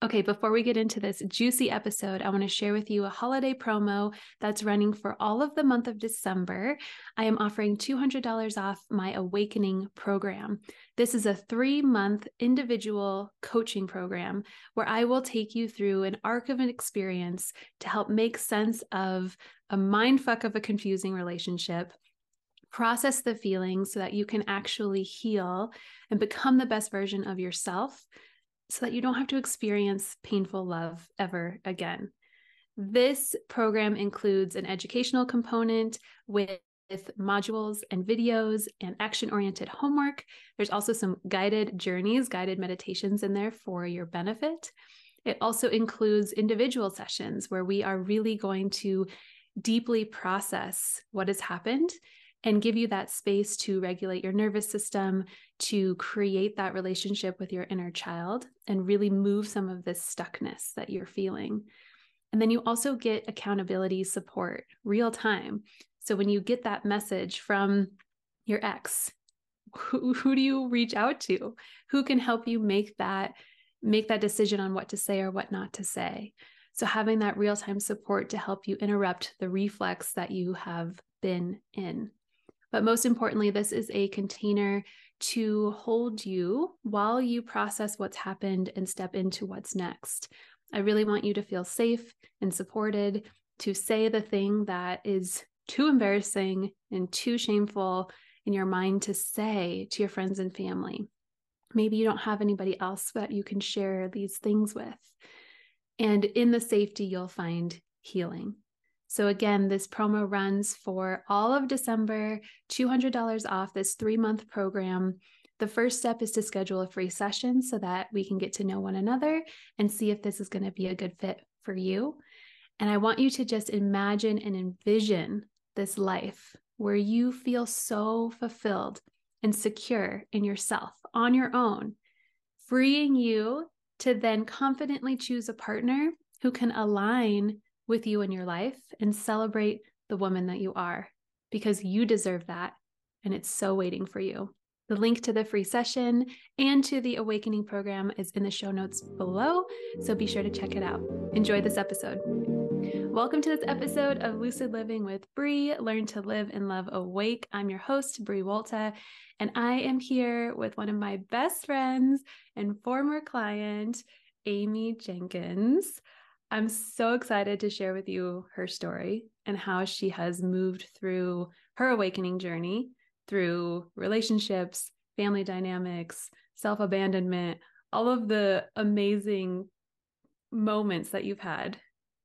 Okay, before we get into this juicy episode, I want to share with you a holiday promo that's running for all of the month of December. I am offering $200 off my Awakening program. This is a three month individual coaching program where I will take you through an arc of an experience to help make sense of a mindfuck of a confusing relationship process the feelings so that you can actually heal and become the best version of yourself so that you don't have to experience painful love ever again. This program includes an educational component with modules and videos and action oriented homework. There's also some guided journeys, guided meditations in there for your benefit. It also includes individual sessions where we are really going to deeply process what has happened and give you that space to regulate your nervous system, to create that relationship with your inner child, and really move some of this stuckness that you're feeling. And then you also get accountability support real time. So when you get that message from your ex, who, who do you reach out to? Who can help you make that make that decision on what to say or what not to say? So having that real-time support to help you interrupt the reflex that you have been in. But most importantly, this is a container to hold you while you process what's happened and step into what's next. I really want you to feel safe and supported to say the thing that is too embarrassing and too shameful in your mind to say to your friends and family. Maybe you don't have anybody else that you can share these things with. And in the safety, you'll find healing. So, again, this promo runs for all of December, $200 off this three month program. The first step is to schedule a free session so that we can get to know one another and see if this is going to be a good fit for you. And I want you to just imagine and envision this life where you feel so fulfilled and secure in yourself on your own, freeing you to then confidently choose a partner who can align with you in your life and celebrate the woman that you are because you deserve that and it's so waiting for you. The link to the free session and to the awakening program is in the show notes below, so be sure to check it out. Enjoy this episode. Welcome to this episode of Lucid Living with Brie, Learn to Live and Love Awake. I'm your host, Brie Walta, and I am here with one of my best friends and former client, Amy Jenkins. I'm so excited to share with you her story and how she has moved through her awakening journey through relationships, family dynamics, self abandonment, all of the amazing moments that you've had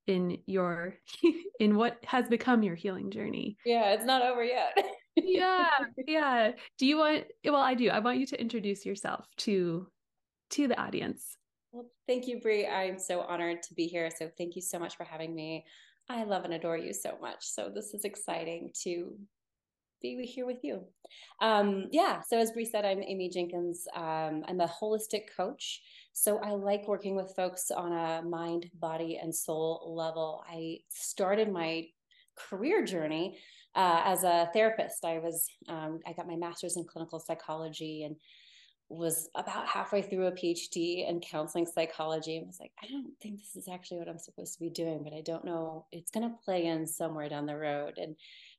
in your in what has become your healing journey. Yeah, it's not over yet. yeah, yeah. Do you want well I do. I want you to introduce yourself to to the audience. Well, thank you, Brie. I'm so honored to be here. So thank you so much for having me. I love and adore you so much. So this is exciting to be here with you. Um, yeah. So as Brie said, I'm Amy Jenkins. Um, I'm a holistic coach. So I like working with folks on a mind, body, and soul level. I started my career journey uh, as a therapist. I was um, I got my master's in clinical psychology and was about halfway through a PhD in counseling psychology and was like, I don't think this is actually what I'm supposed to be doing, but I don't know. It's going to play in somewhere down the road. And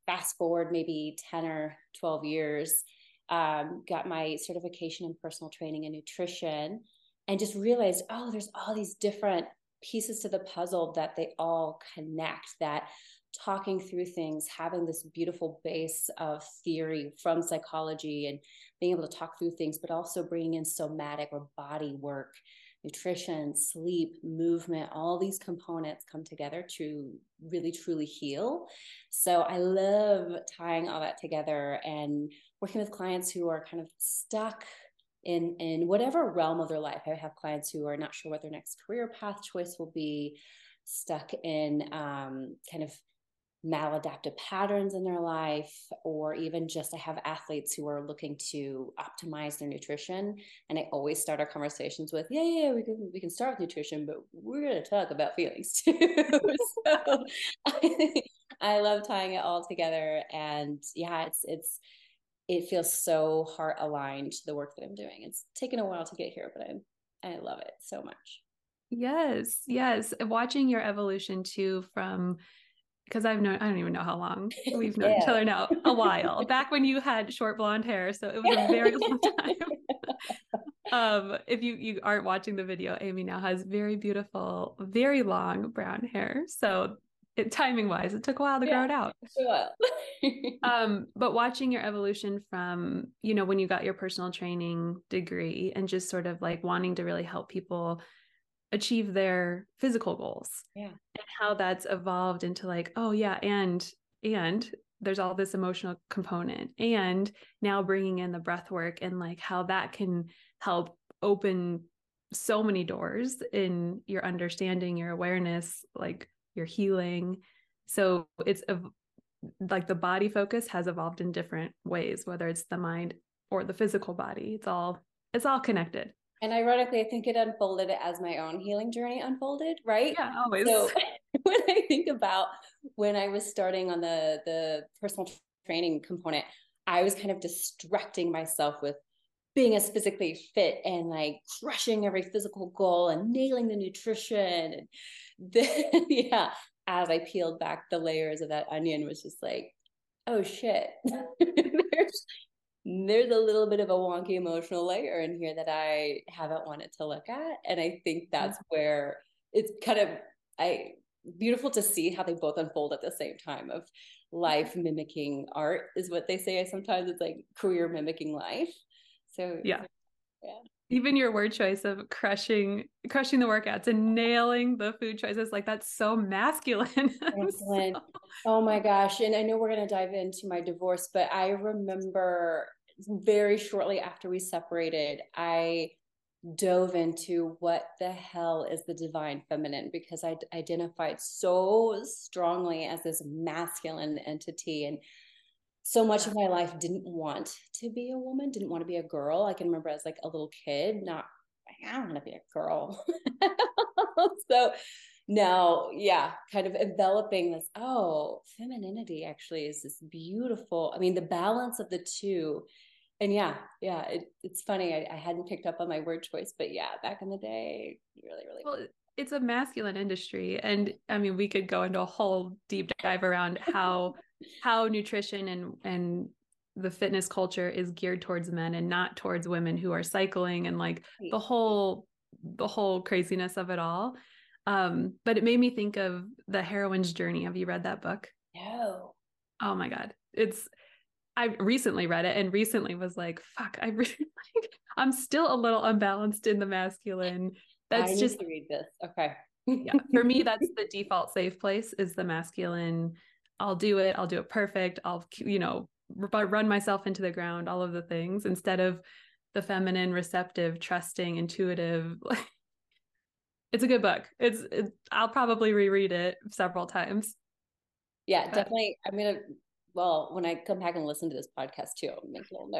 fast forward maybe 10 or 12 years, um, got my certification in personal training and nutrition, and just realized, oh, there's all these different pieces to the puzzle that they all connect that talking through things, having this beautiful base of theory from psychology and being able to talk through things, but also bringing in somatic or body work, nutrition, sleep, movement, all these components come together to really truly heal. So I love tying all that together and working with clients who are kind of stuck in in whatever realm of their life. I have clients who are not sure what their next career path choice will be, stuck in um, kind of maladaptive patterns in their life, or even just I have athletes who are looking to optimize their nutrition. And I always start our conversations with, yeah, yeah, we can we can start with nutrition, but we're gonna talk about feelings too. so I, I love tying it all together. And yeah, it's it's it feels so heart aligned to the work that I'm doing. It's taken a while to get here, but I'm I love it so much. Yes, yes. Watching your evolution too from because I've known I don't even know how long we've known yeah. each other now. A while. Back when you had short blonde hair. So it was a very long time. um, if you you aren't watching the video, Amy now has very beautiful, very long brown hair. So it, timing wise, it took a while to yeah, grow it out. um, but watching your evolution from, you know, when you got your personal training degree and just sort of like wanting to really help people achieve their physical goals. Yeah. And how that's evolved into like, oh yeah, and and there's all this emotional component and now bringing in the breath work and like how that can help open so many doors in your understanding, your awareness, like your healing. So it's like the body focus has evolved in different ways, whether it's the mind or the physical body. It's all it's all connected. And ironically, I think it unfolded as my own healing journey unfolded, right? Yeah, always. So when I think about when I was starting on the the personal training component, I was kind of distracting myself with being as physically fit and like crushing every physical goal and nailing the nutrition. And then, yeah, as I peeled back the layers of that onion, was just like, oh shit, there's there's a little bit of a wonky emotional layer in here that I haven't wanted to look at. And I think mm-hmm. that's where it's kind of I beautiful to see how they both unfold at the same time of mm-hmm. life mimicking art is what they say. Sometimes it's like career mimicking life. So yeah. yeah. Even your word choice of crushing crushing the workouts and nailing the food choices, like that's so masculine. so... Oh my gosh. And I know we're gonna dive into my divorce, but I remember very shortly after we separated, I dove into what the hell is the divine feminine because I identified so strongly as this masculine entity and so much of my life didn't want to be a woman, didn't want to be a girl. I can remember as like a little kid, not I don't want to be a girl. so now, yeah, kind of enveloping this, oh, femininity actually is this beautiful. I mean, the balance of the two. And yeah, yeah, it, it's funny. I, I, hadn't picked up on my word choice, but yeah, back in the day, really, really. Well, it's a masculine industry. And I mean, we could go into a whole deep dive around how how nutrition and and the fitness culture is geared towards men and not towards women who are cycling and like the whole the whole craziness of it all um but it made me think of the heroine's journey. Have you read that book? No. Oh my god. It's i recently read it and recently was like fuck i really like i'm still a little unbalanced in the masculine. That's I just to read this. Okay. Yeah. For me that's the default safe place is the masculine. I'll do it. I'll do it perfect. I'll, you know, run myself into the ground, all of the things instead of the feminine, receptive, trusting, intuitive. It's a good book. It's, it, I'll probably reread it several times. Yeah, but. definitely. I'm to, well, when I come back and listen to this podcast too, I'll make a little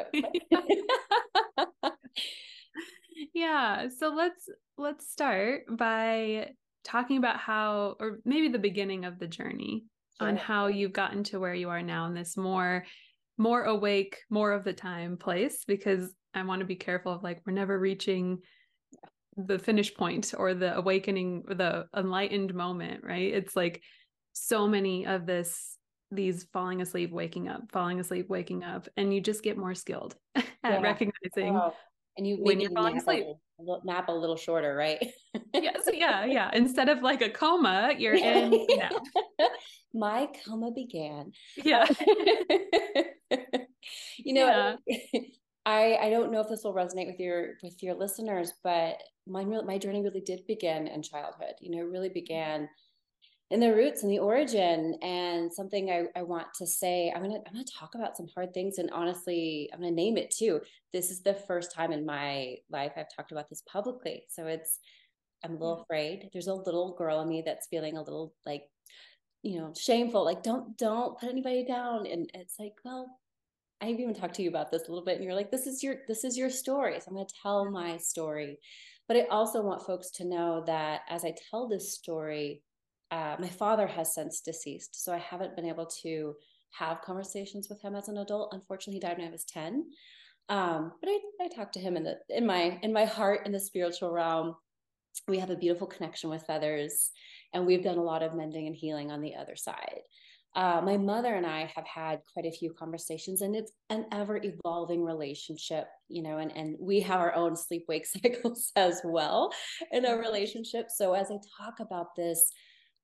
note. yeah. So let's, let's start by talking about how, or maybe the beginning of the journey sure. on how you've gotten to where you are now in this more more awake more of the time place because i want to be careful of like we're never reaching the finish point or the awakening or the enlightened moment right it's like so many of this these falling asleep waking up falling asleep waking up and you just get more skilled at yeah. recognizing oh. and you when you're falling asleep a nap a little shorter right yes yeah yeah instead of like a coma you're in nap my coma began. Yeah. you know, yeah. I I don't know if this will resonate with your with your listeners, but my my journey really did begin in childhood. You know, really began in the roots and the origin and something I, I want to say i'm gonna i'm gonna talk about some hard things and honestly i'm gonna name it too. This is the first time in my life i've talked about this publicly. So it's i'm a little afraid. There's a little girl in me that's feeling a little like you know shameful like don't don't put anybody down. And it's like well i've even talked to you about this a little bit and you're like this is your this is your story so i'm going to tell my story. But i also want folks to know that as i tell this story uh, my father has since deceased so i haven't been able to have conversations with him as an adult. Unfortunately he died when i was 10 um, but I, I talked to him in the in my in my heart in the spiritual realm. We have a beautiful connection with others, and we've done a lot of mending and healing on the other side. Uh, my mother and I have had quite a few conversations, and it's an ever evolving relationship, you know, and, and we have our own sleep wake cycles as well in our relationship. So, as I talk about this,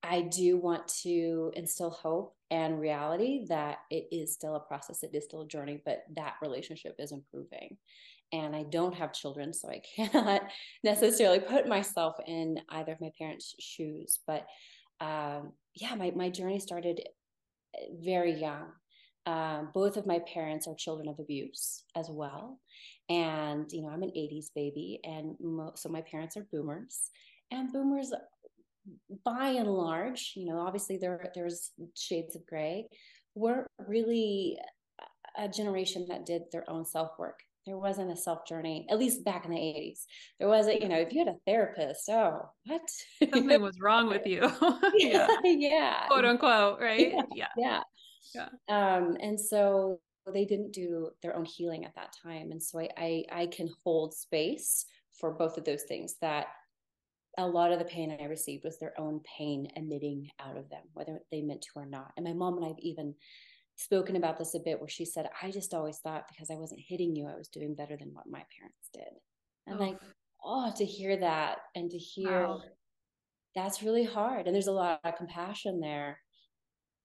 I do want to instill hope and reality that it is still a process, it is still a journey, but that relationship is improving. And I don't have children, so I cannot necessarily put myself in either of my parents' shoes. But um, yeah, my, my journey started very young. Um, both of my parents are children of abuse as well. And, you know, I'm an 80s baby. And mo- so my parents are boomers. And boomers by and large, you know, obviously there there's shades of gray. We're really a generation that did their own self work. There wasn't a self journey, at least back in the 80s. There wasn't, you know, if you had a therapist, oh, what? Something was wrong with you. yeah. yeah. Quote unquote, right? Yeah. Yeah. yeah. Um, and so they didn't do their own healing at that time. And so I, I, I can hold space for both of those things that a lot of the pain I received was their own pain emitting out of them, whether they meant to or not. And my mom and I've even spoken about this a bit where she said, I just always thought because I wasn't hitting you, I was doing better than what my parents did. And oh. like, oh, to hear that and to hear wow. that's really hard. And there's a lot of compassion there.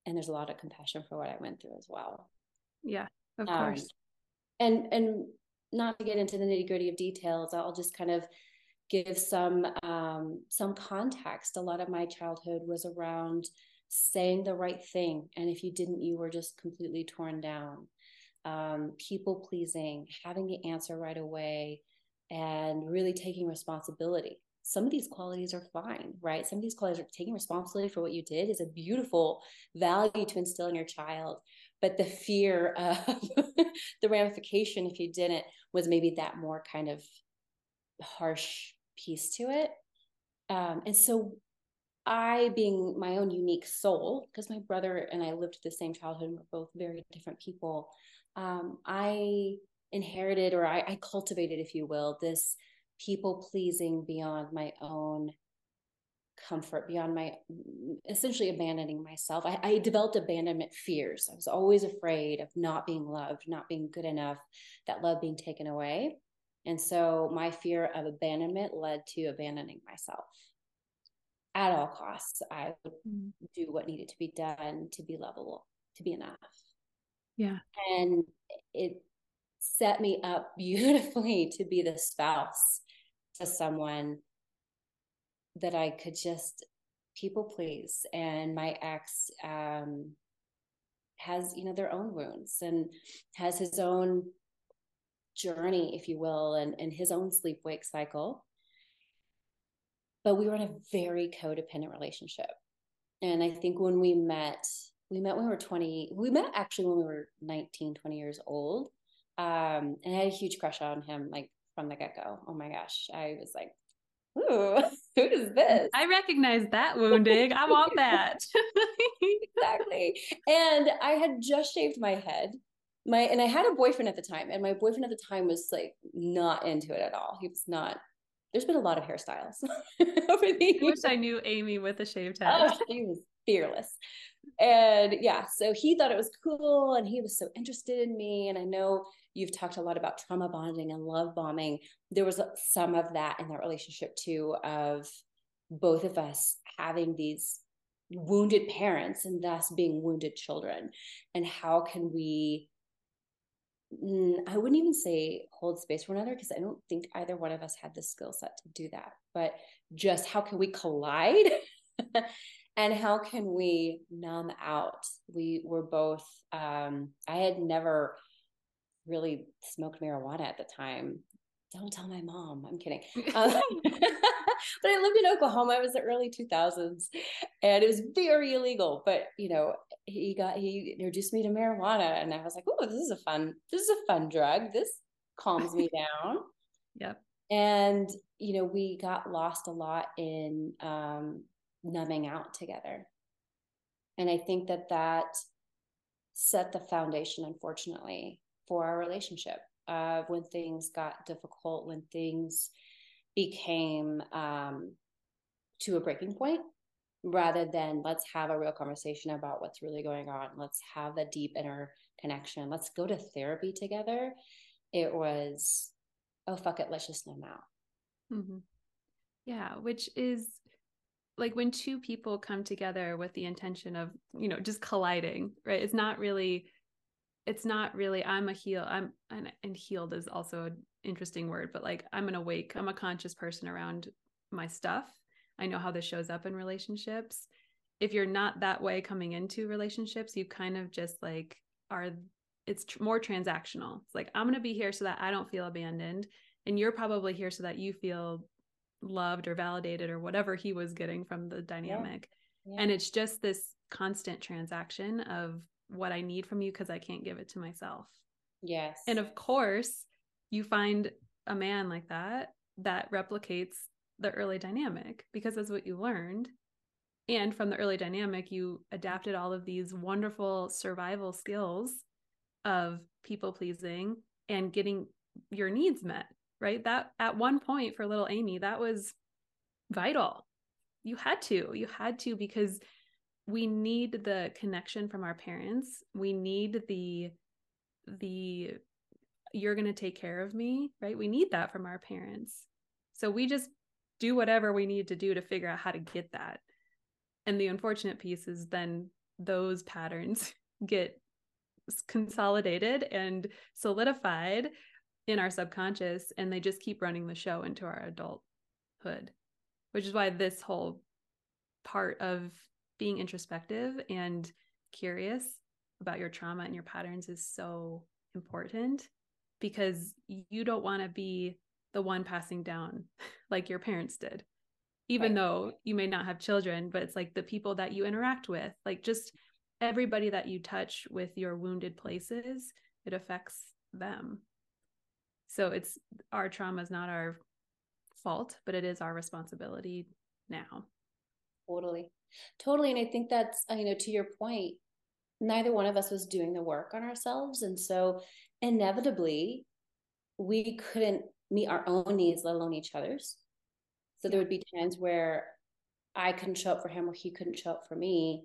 And there's a lot of compassion for what I went through as well. Yeah, of um, course. And and not to get into the nitty gritty of details, I'll just kind of give some um, some context. A lot of my childhood was around saying the right thing, and if you didn't, you were just completely torn down. Um, people pleasing, having the answer right away, and really taking responsibility. Some of these qualities are fine, right? Some of these qualities are taking responsibility for what you did is a beautiful value to instill in your child. But the fear of the ramification if you didn't was maybe that more kind of harsh piece to it. Um, and so I, being my own unique soul, because my brother and I lived the same childhood and we're both very different people, um, I inherited or I, I cultivated, if you will, this people pleasing beyond my own comfort, beyond my essentially abandoning myself. I, I developed abandonment fears. I was always afraid of not being loved, not being good enough, that love being taken away. And so my fear of abandonment led to abandoning myself. At all costs, I would mm. do what needed to be done to be lovable, to be enough. Yeah. And it set me up beautifully to be the spouse to someone that I could just people please. And my ex um, has, you know, their own wounds and has his own journey, if you will, and, and his own sleep wake cycle. But we were in a very codependent relationship. And I think when we met, we met when we were 20, we met actually when we were 19, 20 years old. Um, and I had a huge crush on him, like from the get go. Oh my gosh. I was like, Ooh, who is this? I recognize that wounding. I want that. exactly. And I had just shaved my head my and I had a boyfriend at the time, and my boyfriend at the time was like not into it at all. He was not. There's been a lot of hairstyles over the years. I wish I knew Amy with a shaved head. Oh, she was fearless. And yeah, so he thought it was cool and he was so interested in me. And I know you've talked a lot about trauma bonding and love bombing. There was some of that in that relationship too, of both of us having these wounded parents and thus being wounded children. And how can we I wouldn't even say hold space for another because I don't think either one of us had the skill set to do that. But just how can we collide and how can we numb out? We were both, um, I had never really smoked marijuana at the time. Don't tell my mom. I'm kidding. Um, but I lived in Oklahoma. It was the early 2000s and it was very illegal. But, you know, he got, he introduced me to marijuana and I was like, oh, this is a fun, this is a fun drug. This calms me down. Yep. And, you know, we got lost a lot in um, numbing out together. And I think that that set the foundation, unfortunately, for our relationship. Uh, when things got difficult, when things became um, to a breaking point rather than let's have a real conversation about what's really going on. Let's have that deep inner connection. Let's go to therapy together. It was, oh, fuck it, let's just know now. Mm-hmm. Yeah, which is like when two people come together with the intention of, you know, just colliding, right? It's not really, it's not really, I'm a heal, I'm, and, and healed is also an interesting word, but like I'm an awake, I'm a conscious person around my stuff. I know how this shows up in relationships. If you're not that way coming into relationships, you kind of just like are, it's tr- more transactional. It's like, I'm going to be here so that I don't feel abandoned. And you're probably here so that you feel loved or validated or whatever he was getting from the dynamic. Yeah. Yeah. And it's just this constant transaction of what I need from you because I can't give it to myself. Yes. And of course, you find a man like that that replicates the early dynamic because that's what you learned. And from the early dynamic, you adapted all of these wonderful survival skills of people pleasing and getting your needs met right? That at one point for little Amy, that was vital. You had to, you had to because we need the connection from our parents. We need the, the, you're going to take care of me, right? We need that from our parents. So we just do whatever we need to do to figure out how to get that. And the unfortunate piece is then those patterns get consolidated and solidified in our subconscious and they just keep running the show into our adulthood which is why this whole part of being introspective and curious about your trauma and your patterns is so important because you don't want to be the one passing down like your parents did even right. though you may not have children but it's like the people that you interact with like just everybody that you touch with your wounded places it affects them so it's our trauma is not our fault, but it is our responsibility now. Totally. Totally. And I think that's, uh, you know, to your point, neither one of us was doing the work on ourselves. And so inevitably, we couldn't meet our own needs, let alone each other's. So there would be times where I couldn't show up for him or he couldn't show up for me.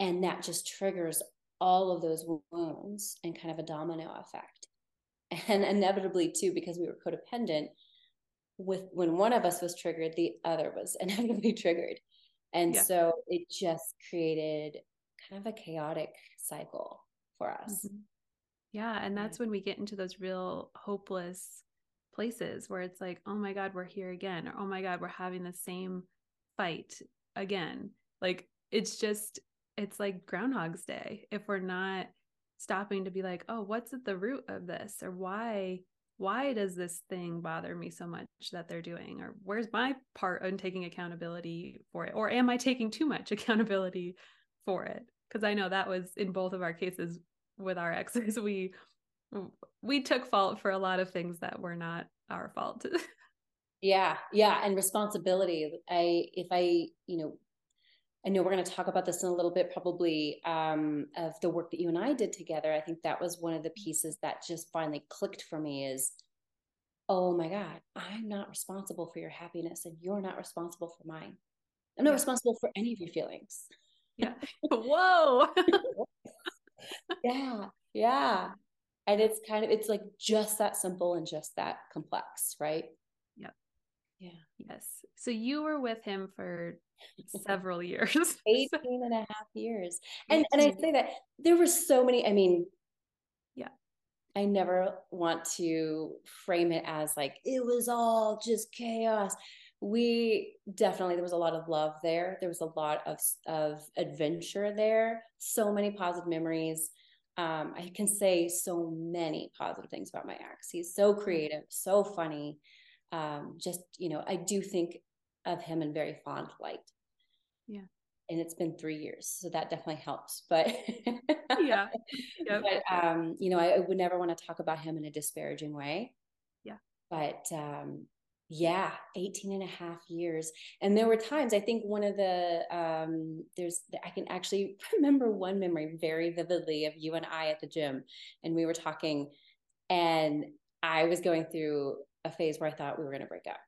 And that just triggers all of those wounds and kind of a domino effect and inevitably too because we were codependent with when one of us was triggered the other was inevitably triggered and yeah. so it just created kind of a chaotic cycle for us mm-hmm. yeah and that's when we get into those real hopeless places where it's like oh my god we're here again or oh my god we're having the same fight again like it's just it's like groundhog's day if we're not stopping to be like, oh, what's at the root of this? Or why why does this thing bother me so much that they're doing? Or where's my part in taking accountability for it? Or am I taking too much accountability for it? Because I know that was in both of our cases with our exes, we we took fault for a lot of things that were not our fault. yeah, yeah, and responsibility. I if I, you know, I know we're going to talk about this in a little bit, probably um, of the work that you and I did together. I think that was one of the pieces that just finally clicked for me is, oh my God, I'm not responsible for your happiness and you're not responsible for mine. I'm not yeah. responsible for any of your feelings. Yeah. Whoa. yeah. Yeah. And it's kind of, it's like just that simple and just that complex, right? Yep. Yeah. Yes. So you were with him for several years. 18 and a half years. And and i say that there were so many i mean yeah. I never want to frame it as like it was all just chaos. We definitely there was a lot of love there. There was a lot of of adventure there. So many positive memories. Um, i can say so many positive things about my ex. He's so creative so funny. Um, just you know i do think of him in very fond light. Yeah. And it's been three years, so that definitely helps. But yeah, yep. but um, you know, I, I would never want to talk about him in a disparaging way. Yeah. But um, yeah 18 and a half years and there were times i think one of the um there's i can actually remember one memory very vividly of you and i at the gym and we were talking and i was going through a phase where i thought we were going to break up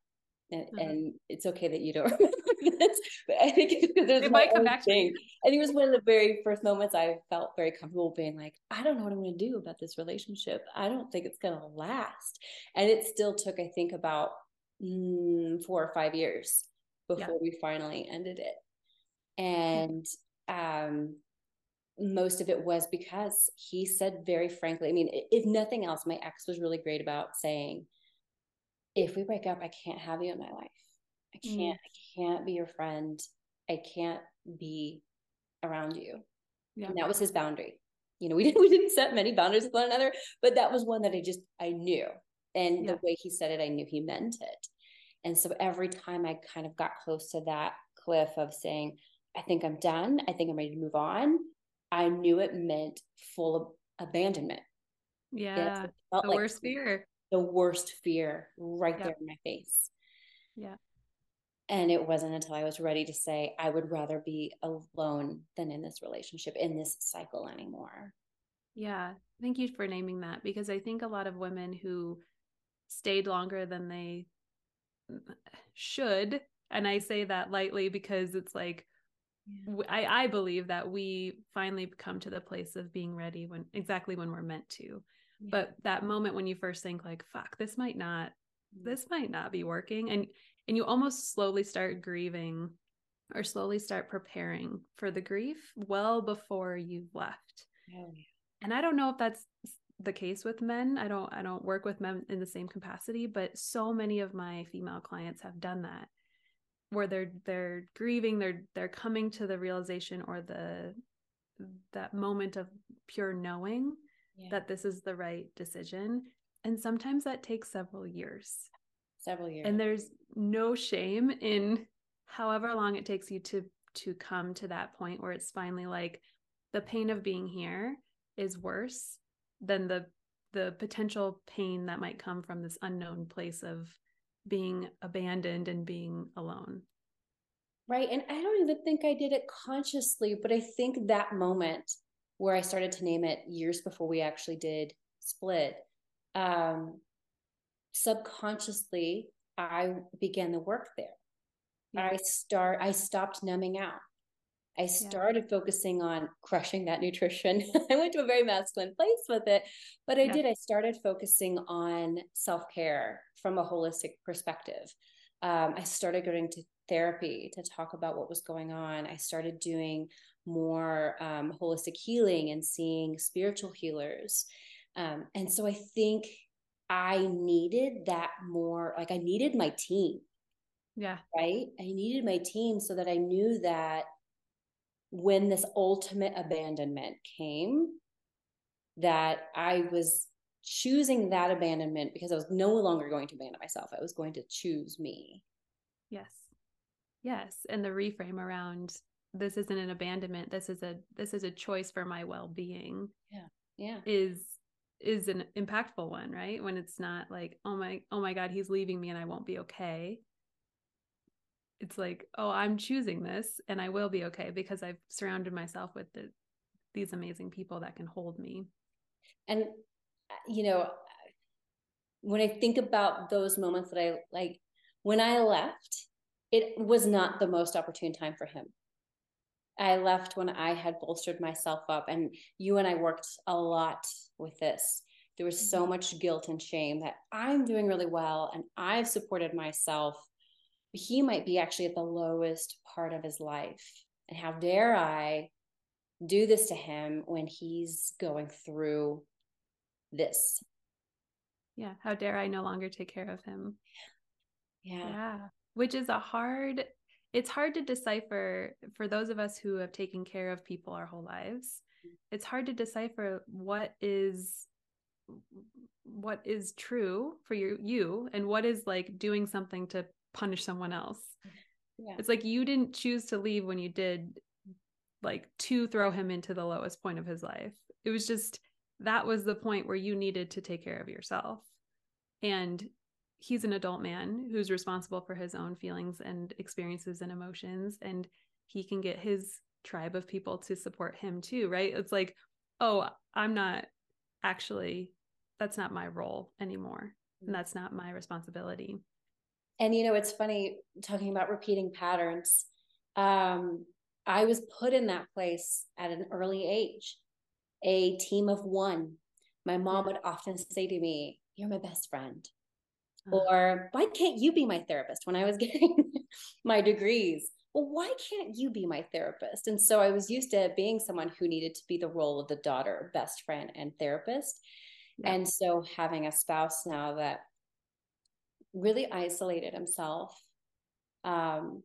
And, uh-huh. and, it's okay that you don't remember this, but I think it's because there's it might come back thing. And it was one of the very first moments I felt very comfortable being like, I don't know what I'm going to do about this relationship. I don't think it's going to last. And it still took, I think, about mm, four or five years before yeah. we finally ended it. And um, most of it was because he said very frankly, I mean, if nothing else, my ex was really great about saying, if we break up, I can't have you in my life. I mm. can't, mm. I can't be your friend. I can't be around you. Yeah. And that was his boundary. You know, we didn't we didn't set many boundaries with one another, but that was one that I just I knew. And yeah. the way he said it, I knew he meant it. And so every time I kind of got close to that cliff of saying, I think I'm done, I think I'm ready to move on, I knew it meant full abandonment. Yeah. The like worst fear. The worst fear right there in my face. Yeah. And it wasn't until I was ready to say, I would rather be alone than in this relationship, in this cycle anymore. Yeah. Thank you for naming that because I think a lot of women who stayed longer than they mm, should, and I say that lightly because it's like, yeah. I, I believe that we finally come to the place of being ready when exactly when we're meant to. Yeah. But that moment when you first think like, fuck, this might not, mm-hmm. this might not be working. And and you almost slowly start grieving or slowly start preparing for the grief well before you've left. Oh, yeah. And I don't know if that's the case with men. I don't I don't work with men in the same capacity, but so many of my female clients have done that where they're they're grieving they're they're coming to the realization or the that moment of pure knowing yeah. that this is the right decision and sometimes that takes several years several years and there's no shame in however long it takes you to to come to that point where it's finally like the pain of being here is worse than the the potential pain that might come from this unknown place of being abandoned and being alone. Right. And I don't even think I did it consciously, but I think that moment where I started to name it years before we actually did split, um, subconsciously, I began the work there. Yeah. I start, I stopped numbing out. I started yeah. focusing on crushing that nutrition. I went to a very masculine place with it, but I yeah. did. I started focusing on self care from a holistic perspective. Um, I started going to therapy to talk about what was going on. I started doing more um, holistic healing and seeing spiritual healers. Um, and so I think I needed that more, like, I needed my team. Yeah. Right. I needed my team so that I knew that when this ultimate abandonment came, that I was choosing that abandonment because I was no longer going to abandon myself. I was going to choose me. Yes. Yes. And the reframe around this isn't an abandonment. This is a this is a choice for my well-being. Yeah. Yeah. Is is an impactful one, right? When it's not like, oh my, oh my God, he's leaving me and I won't be okay it's like, oh, I'm choosing this and I will be okay because I've surrounded myself with the, these amazing people that can hold me. And, you know, when I think about those moments that I like, when I left, it was not the most opportune time for him. I left when I had bolstered myself up, and you and I worked a lot with this. There was so mm-hmm. much guilt and shame that I'm doing really well and I've supported myself he might be actually at the lowest part of his life. And how dare I do this to him when he's going through this? Yeah. How dare I no longer take care of him? Yeah. Yeah. Which is a hard, it's hard to decipher for those of us who have taken care of people our whole lives. Mm. It's hard to decipher what is what is true for you you and what is like doing something to punish someone else. Mm. Yeah. It's like you didn't choose to leave when you did like to throw him into the lowest point of his life. It was just that was the point where you needed to take care of yourself. And he's an adult man who's responsible for his own feelings and experiences and emotions and he can get his tribe of people to support him too, right? It's like, "Oh, I'm not actually that's not my role anymore and mm. that's not my responsibility." and you know, it's funny talking about repeating patterns. Um, I was put in that place at an early age, a team of one. My mom would often say to me, You're my best friend. Uh-huh. Or why can't you be my therapist when I was getting my degrees? Well, why can't you be my therapist? And so I was used to being someone who needed to be the role of the daughter, best friend, and therapist. Yeah. And so having a spouse now that really isolated himself um,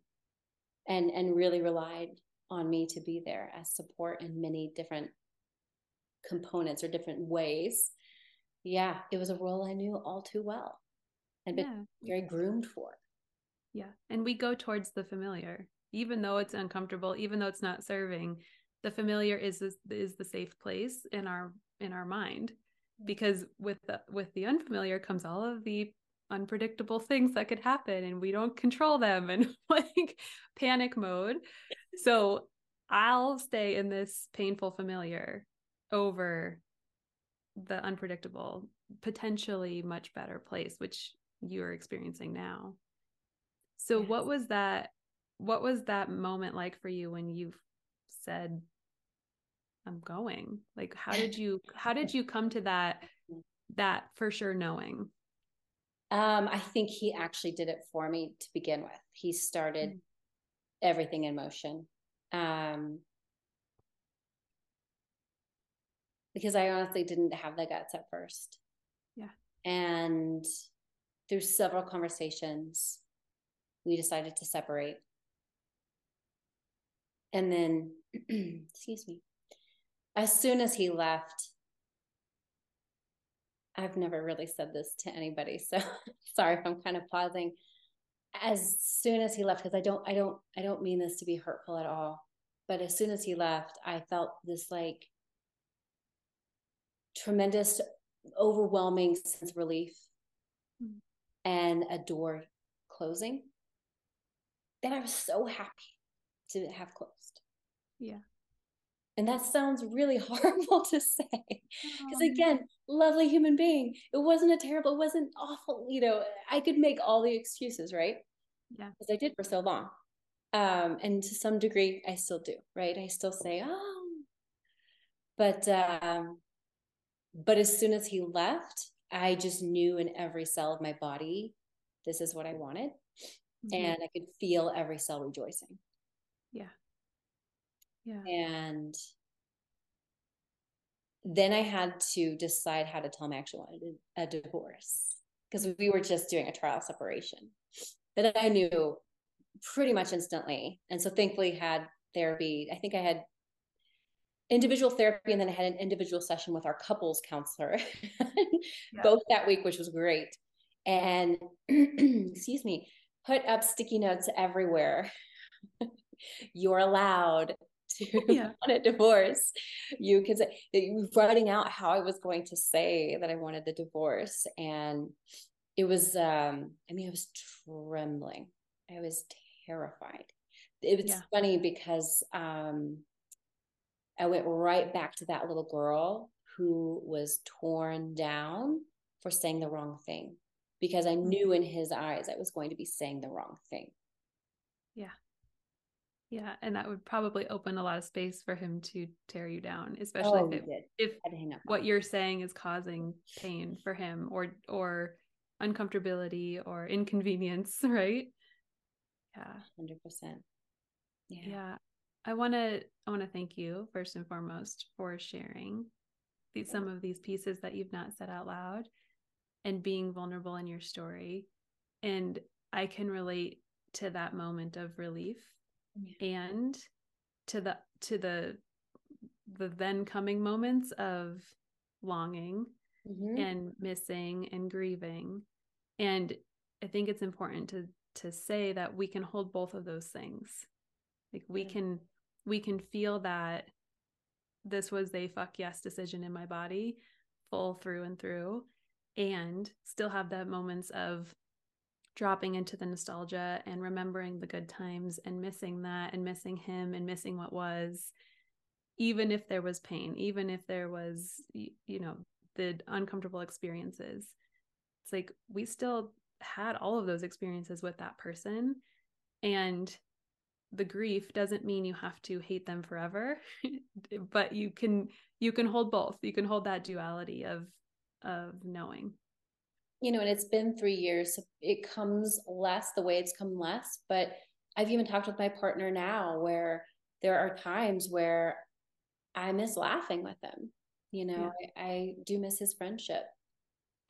and and really relied on me to be there as support in many different components or different ways yeah it was a role i knew all too well and been yeah. very groomed for yeah and we go towards the familiar even though it's uncomfortable even though it's not serving the familiar is the, is the safe place in our in our mind because with the with the unfamiliar comes all of the unpredictable things that could happen and we don't control them and like panic mode. So I'll stay in this painful familiar over the unpredictable, potentially much better place, which you're experiencing now. So yes. what was that what was that moment like for you when you said I'm going? Like how did you how did you come to that that for sure knowing? Um, I think he actually did it for me to begin with. He started mm-hmm. everything in motion. Um, because I honestly didn't have the guts at first. Yeah. And through several conversations, we decided to separate. And then, excuse me, as soon as he left, I've never really said this to anybody, so sorry if I'm kind of pausing. As soon as he left, because I don't, I don't, I don't mean this to be hurtful at all, but as soon as he left, I felt this like tremendous, overwhelming sense of relief. And a door closing that I was so happy to have closed. Yeah. And that sounds really horrible to say. Because again, lovely human being. It wasn't a terrible, it wasn't awful. You know, I could make all the excuses, right? Yeah. Because I did for so long. Um, and to some degree, I still do, right? I still say, oh. But um, but as soon as he left, I just knew in every cell of my body, this is what I wanted. Mm-hmm. And I could feel every cell rejoicing. Yeah. Yeah. And then I had to decide how to tell him I actually wanted a divorce because we were just doing a trial separation that I knew pretty much instantly. And so thankfully had therapy. I think I had individual therapy and then I had an individual session with our couples counselor yeah. both that week, which was great. And excuse me, put up sticky notes everywhere. You're allowed to yeah. want a divorce. You can say writing out how I was going to say that I wanted the divorce. And it was um, I mean, I was trembling. I was terrified. It was yeah. funny because um I went right back to that little girl who was torn down for saying the wrong thing because I mm. knew in his eyes I was going to be saying the wrong thing. Yeah. Yeah, and that would probably open a lot of space for him to tear you down, especially oh, if, it, if what you're saying is causing pain for him or or uncomfortability or inconvenience, right? Yeah. 100%. Yeah. Yeah. I want to I want to thank you first and foremost for sharing these, some of these pieces that you've not said out loud and being vulnerable in your story. And I can relate to that moment of relief yeah. and to the to the the then coming moments of longing mm-hmm. and missing and grieving and i think it's important to to say that we can hold both of those things like we yeah. can we can feel that this was a fuck yes decision in my body full through and through and still have that moments of dropping into the nostalgia and remembering the good times and missing that and missing him and missing what was even if there was pain even if there was you know the uncomfortable experiences. It's like we still had all of those experiences with that person and the grief doesn't mean you have to hate them forever but you can you can hold both. You can hold that duality of of knowing. You know and it's been 3 years it comes less the way it's come less but i've even talked with my partner now where there are times where i miss laughing with him you know yeah. I, I do miss his friendship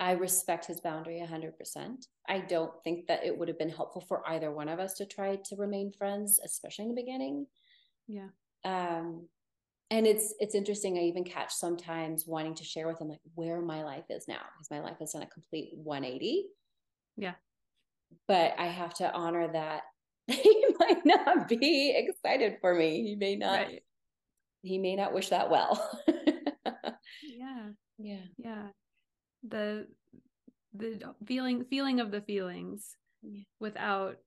I respect his boundary 100%. I don't think that it would have been helpful for either one of us to try to remain friends, especially in the beginning. Yeah. Um, and it's it's interesting. I even catch sometimes wanting to share with him like where my life is now because my life has done a complete 180. Yeah. But I have to honor that he might not be excited for me. He may not. Right. He may not wish that well. yeah. Yeah. Yeah the the feeling feeling of the feelings yeah. without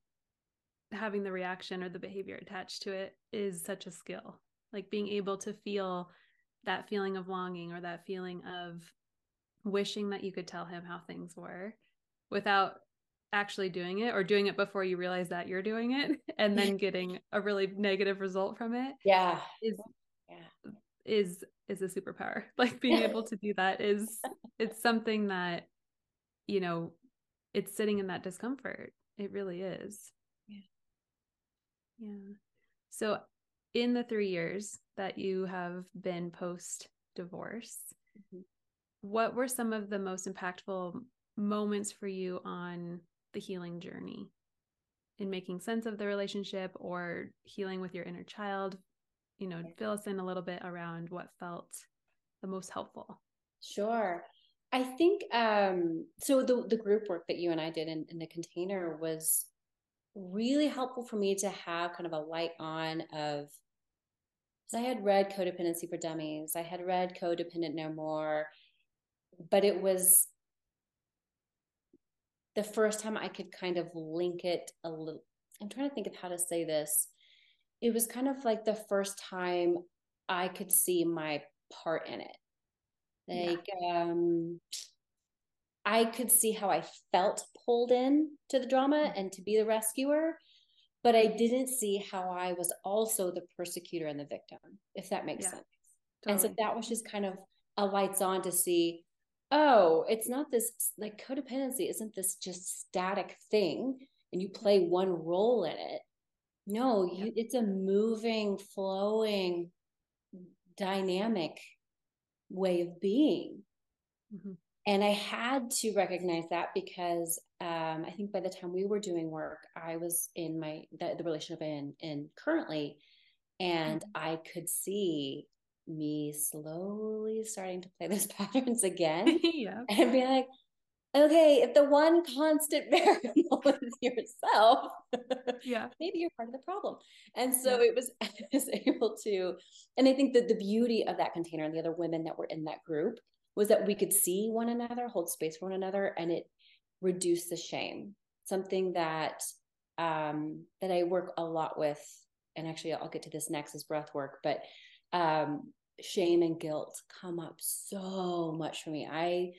having the reaction or the behavior attached to it is such a skill like being able to feel that feeling of longing or that feeling of wishing that you could tell him how things were without actually doing it or doing it before you realize that you're doing it and then getting a really negative result from it yeah is yeah. is is a superpower. Like being able to do that is it's something that you know it's sitting in that discomfort. It really is. Yeah. Yeah. So in the 3 years that you have been post divorce mm-hmm. what were some of the most impactful moments for you on the healing journey? In making sense of the relationship or healing with your inner child you know fill us in a little bit around what felt the most helpful. Sure. I think um so the the group work that you and i did in, in the container was really helpful for me to have kind of a light on of I had read Codependency for Dummies, I had read Codependent No More, but it was the first time I could kind of link it a little. I'm trying to think of how to say this it was kind of like the first time I could see my part in it. Like yeah. um I could see how I felt pulled in to the drama mm-hmm. and to be the rescuer, but I didn't see how I was also the persecutor and the victim, if that makes yeah, sense. Totally. And so that was just kind of a lights on to see, oh, it's not this like codependency isn't this just static thing and you play one role in it. No, you, it's a moving, flowing, dynamic way of being. Mm-hmm. And I had to recognize that because um, I think by the time we were doing work, I was in my the, the relationship in in currently, and mm-hmm. I could see me slowly starting to play those patterns again. yeah. And be like, okay, if the one constant variable is yourself, yeah, maybe you're part of the problem. And so yeah. it was, I was able to, and I think that the beauty of that container and the other women that were in that group was that we could see one another, hold space for one another, and it reduced the shame. Something that um, that I work a lot with, and actually I'll get to this next is breath work, but um, shame and guilt come up so much for me. I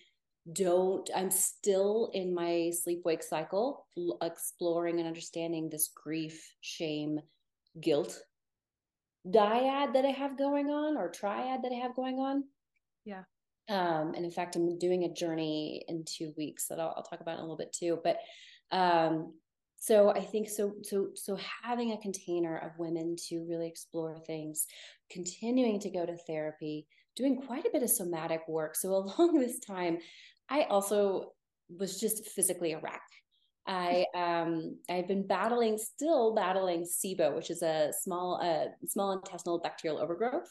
don't i'm still in my sleep wake cycle exploring and understanding this grief shame guilt dyad that i have going on or triad that i have going on. Yeah. Um and in fact i'm doing a journey in two weeks that i'll, I'll talk about in a little bit too but um so i think so so so having a container of women to really explore things continuing to go to therapy doing quite a bit of somatic work. So along this time I also was just physically a wreck. I um I've been battling, still battling SIBO, which is a small uh, small intestinal bacterial overgrowth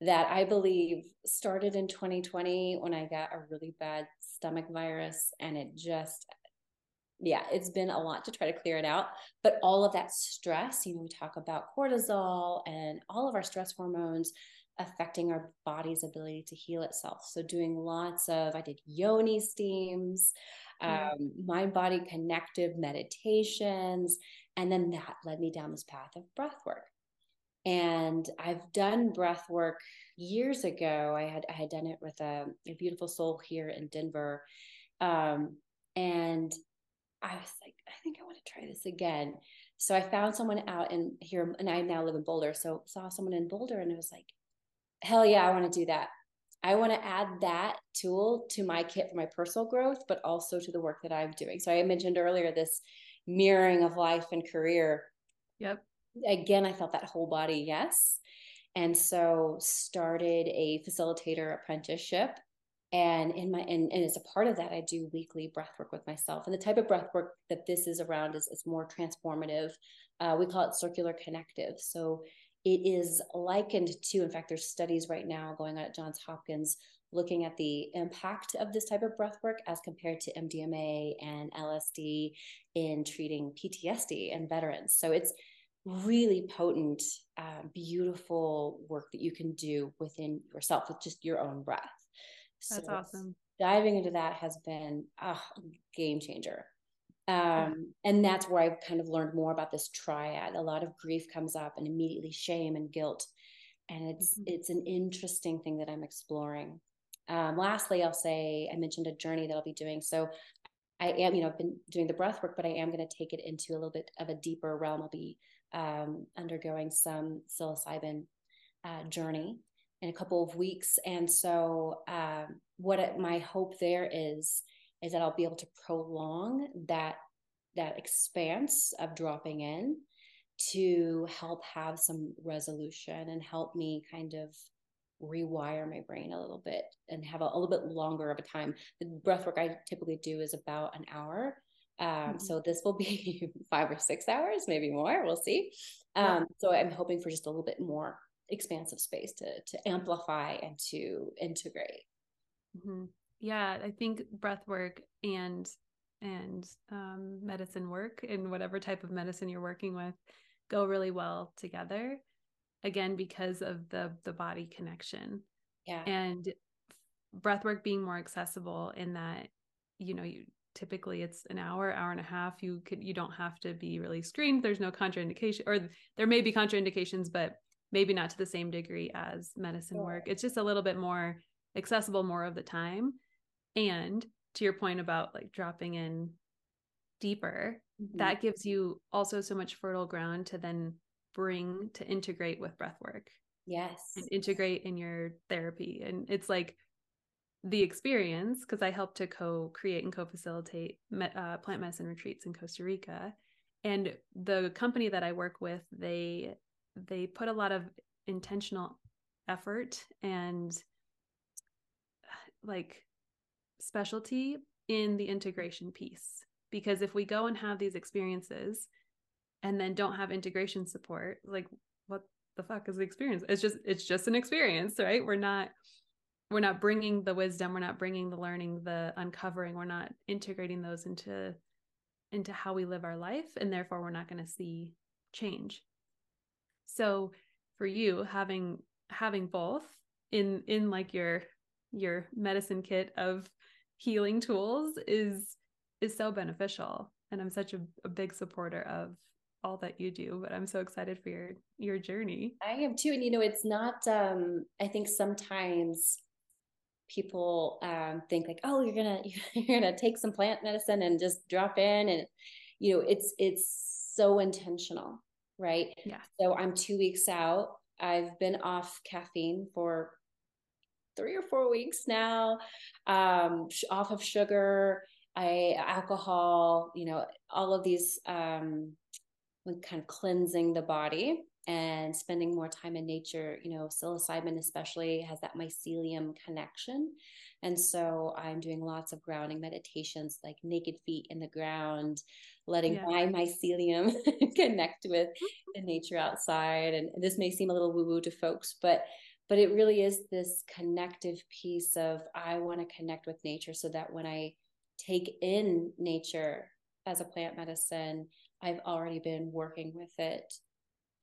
that I believe started in 2020 when I got a really bad stomach virus, and it just yeah, it's been a lot to try to clear it out. But all of that stress, you know, we talk about cortisol and all of our stress hormones affecting our body's ability to heal itself. So, doing lots of, I did yoni steams, um, mind body connective meditations. And then that led me down this path of breath work. And I've done breath work years ago. I had I had done it with a, a beautiful soul here in Denver. Um, and I was like, I think I want to try this again. So I found someone out in here, and I now live in Boulder. So saw someone in Boulder, and I was like, hell yeah, I want to do that. I want to add that tool to my kit for my personal growth, but also to the work that I'm doing. So I mentioned earlier this mirroring of life and career. Yep. Again, I felt that whole body yes. And so started a facilitator apprenticeship. And in my and, and as a part of that, I do weekly breath work with myself. And the type of breath work that this is around is, is more transformative. Uh, we call it circular connective. So it is likened to, in fact, there's studies right now going on at Johns Hopkins looking at the impact of this type of breath work as compared to MDMA and LSD in treating PTSD and veterans. So it's really potent, uh, beautiful work that you can do within yourself with just your own breath. That's so awesome. Diving into that has been a game changer. Um, and that's where I've kind of learned more about this triad. A lot of grief comes up and immediately shame and guilt. And it's mm-hmm. it's an interesting thing that I'm exploring. Um, lastly, I'll say I mentioned a journey that I'll be doing. So I am, you know, I've been doing the breath work, but I am going to take it into a little bit of a deeper realm. I'll be um, undergoing some psilocybin uh, journey in a couple of weeks. And so, um, what it, my hope there is is that I'll be able to prolong that that expanse of dropping in to help have some resolution and help me kind of rewire my brain a little bit and have a, a little bit longer of a time. The breath work I typically do is about an hour. Um, mm-hmm. So this will be five or six hours, maybe more. We'll see. Um, yeah. So I'm hoping for just a little bit more expansive space to to amplify and to integrate. Mm-hmm. Yeah, I think breath work and and um, medicine work and whatever type of medicine you're working with go really well together. Again, because of the the body connection. Yeah. And breath work being more accessible in that, you know, you typically it's an hour, hour and a half. You could you don't have to be really screened. There's no contraindication, or there may be contraindications, but maybe not to the same degree as medicine sure. work. It's just a little bit more accessible more of the time. And to your point about like dropping in deeper, mm-hmm. that gives you also so much fertile ground to then bring to integrate with breath work. Yes. And integrate in your therapy. And it's like the experience, because I help to co create and co facilitate uh, plant medicine retreats in Costa Rica. And the company that I work with, they they put a lot of intentional effort and like specialty in the integration piece. Because if we go and have these experiences and then don't have integration support like what the fuck is the experience? It's just it's just an experience right? We're not we're not bringing the wisdom we're not bringing the learning the uncovering we're not integrating those into into how we live our life and therefore we're not going to see change. So for you having having both in in like your your medicine kit of healing tools is is so beneficial. And i'm such a, a big supporter of all that you do but i'm so excited for your your journey. I am too. And you know it's not um i think sometimes people um think like oh you're gonna you're gonna take some plant medicine and just drop in. And you know it's it's so intentional right? Yeah. So i'm two weeks out. I've been off caffeine for three or four weeks now, um, off of sugar, I alcohol, you know, all of these um, kind of cleansing the body and spending more time in nature. You know, psilocybin especially has that mycelium connection. And so I'm doing lots of grounding meditations, like naked feet in the ground, letting yeah. my mycelium connect with the nature outside. And this may seem a little woo woo to folks, but but it really is this connective piece of I want to connect with nature so that when I take in nature as a plant medicine, I've already been working with it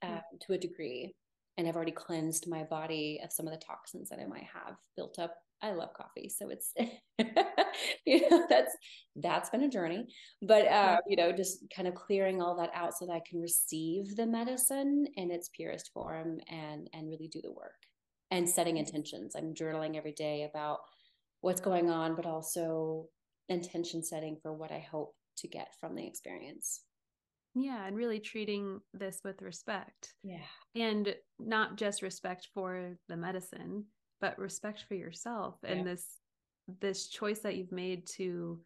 um, to a degree. And I've already cleansed my body of some of the toxins that I might have built up. I love coffee, so it's you know that's that's been a journey. But uh, you know, just kind of clearing all that out so that I can receive the medicine in its purest form and and really do the work and setting intentions. I'm journaling every day about what's going on, but also intention setting for what I hope to get from the experience. Yeah, and really treating this with respect. Yeah. And not just respect for the medicine, but respect for yourself yeah. and this this choice that you've made to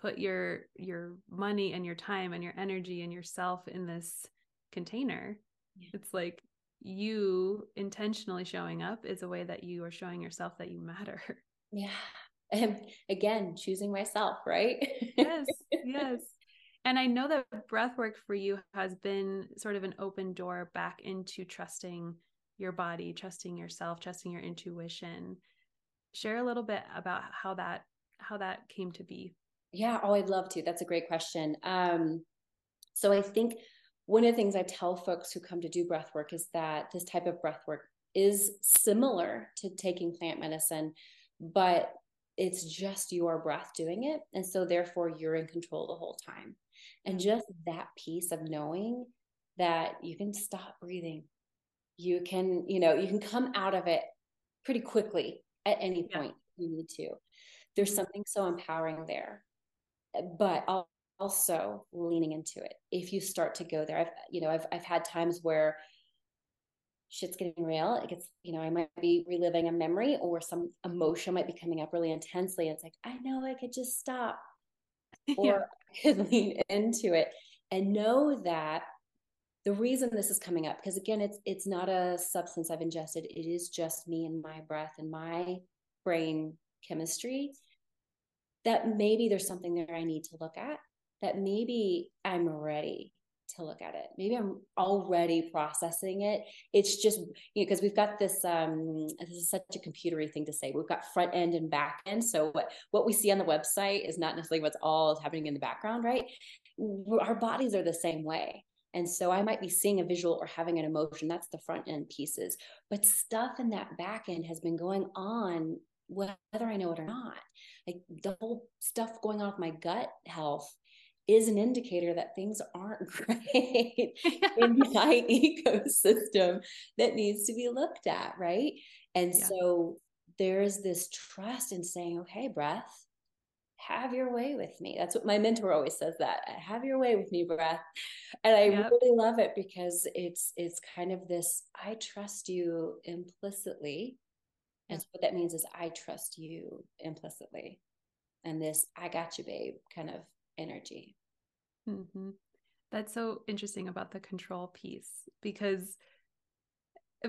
put your your money and your time and your energy and yourself in this container. Yeah. It's like you intentionally showing up is a way that you are showing yourself that you matter. Yeah. And again, choosing myself, right? yes. Yes. And I know that breath work for you has been sort of an open door back into trusting your body, trusting yourself, trusting your intuition. Share a little bit about how that how that came to be. Yeah, oh, I'd love to. That's a great question. Um, so I think one of the things I tell folks who come to do breath work is that this type of breath work is similar to taking plant medicine, but it's just your breath doing it. And so therefore you're in control the whole time. And just that piece of knowing that you can stop breathing, you can, you know, you can come out of it pretty quickly at any point yeah. you need to. There's mm-hmm. something so empowering there. But also leaning into it. If you start to go there, I've, you know, I've, I've had times where shit's getting real. It gets, you know, I might be reliving a memory or some emotion might be coming up really intensely. It's like, I know I could just stop or yeah. I could lean into it and know that the reason this is coming up, because again, it's it's not a substance I've ingested. It is just me and my breath and my brain chemistry. That maybe there's something there I need to look at. That maybe I'm ready to look at it. Maybe I'm already processing it. It's just, you know, because we've got this, um, this is such a computery thing to say. We've got front end and back end. So what, what we see on the website is not necessarily what's all happening in the background, right? Our bodies are the same way. And so I might be seeing a visual or having an emotion. That's the front end pieces. But stuff in that back end has been going on whether I know it or not. Like the whole stuff going on with my gut health is an indicator that things aren't great in my ecosystem that needs to be looked at, right? And yeah. so there's this trust in saying, okay, breath, have your way with me. That's what my mentor always says that. Uh, have your way with me, breath. And I yep. really love it because it's it's kind of this I trust you implicitly. And so what that means is I trust you implicitly. And this I got you, babe, kind of energy. Mm-hmm. That's so interesting about the control piece because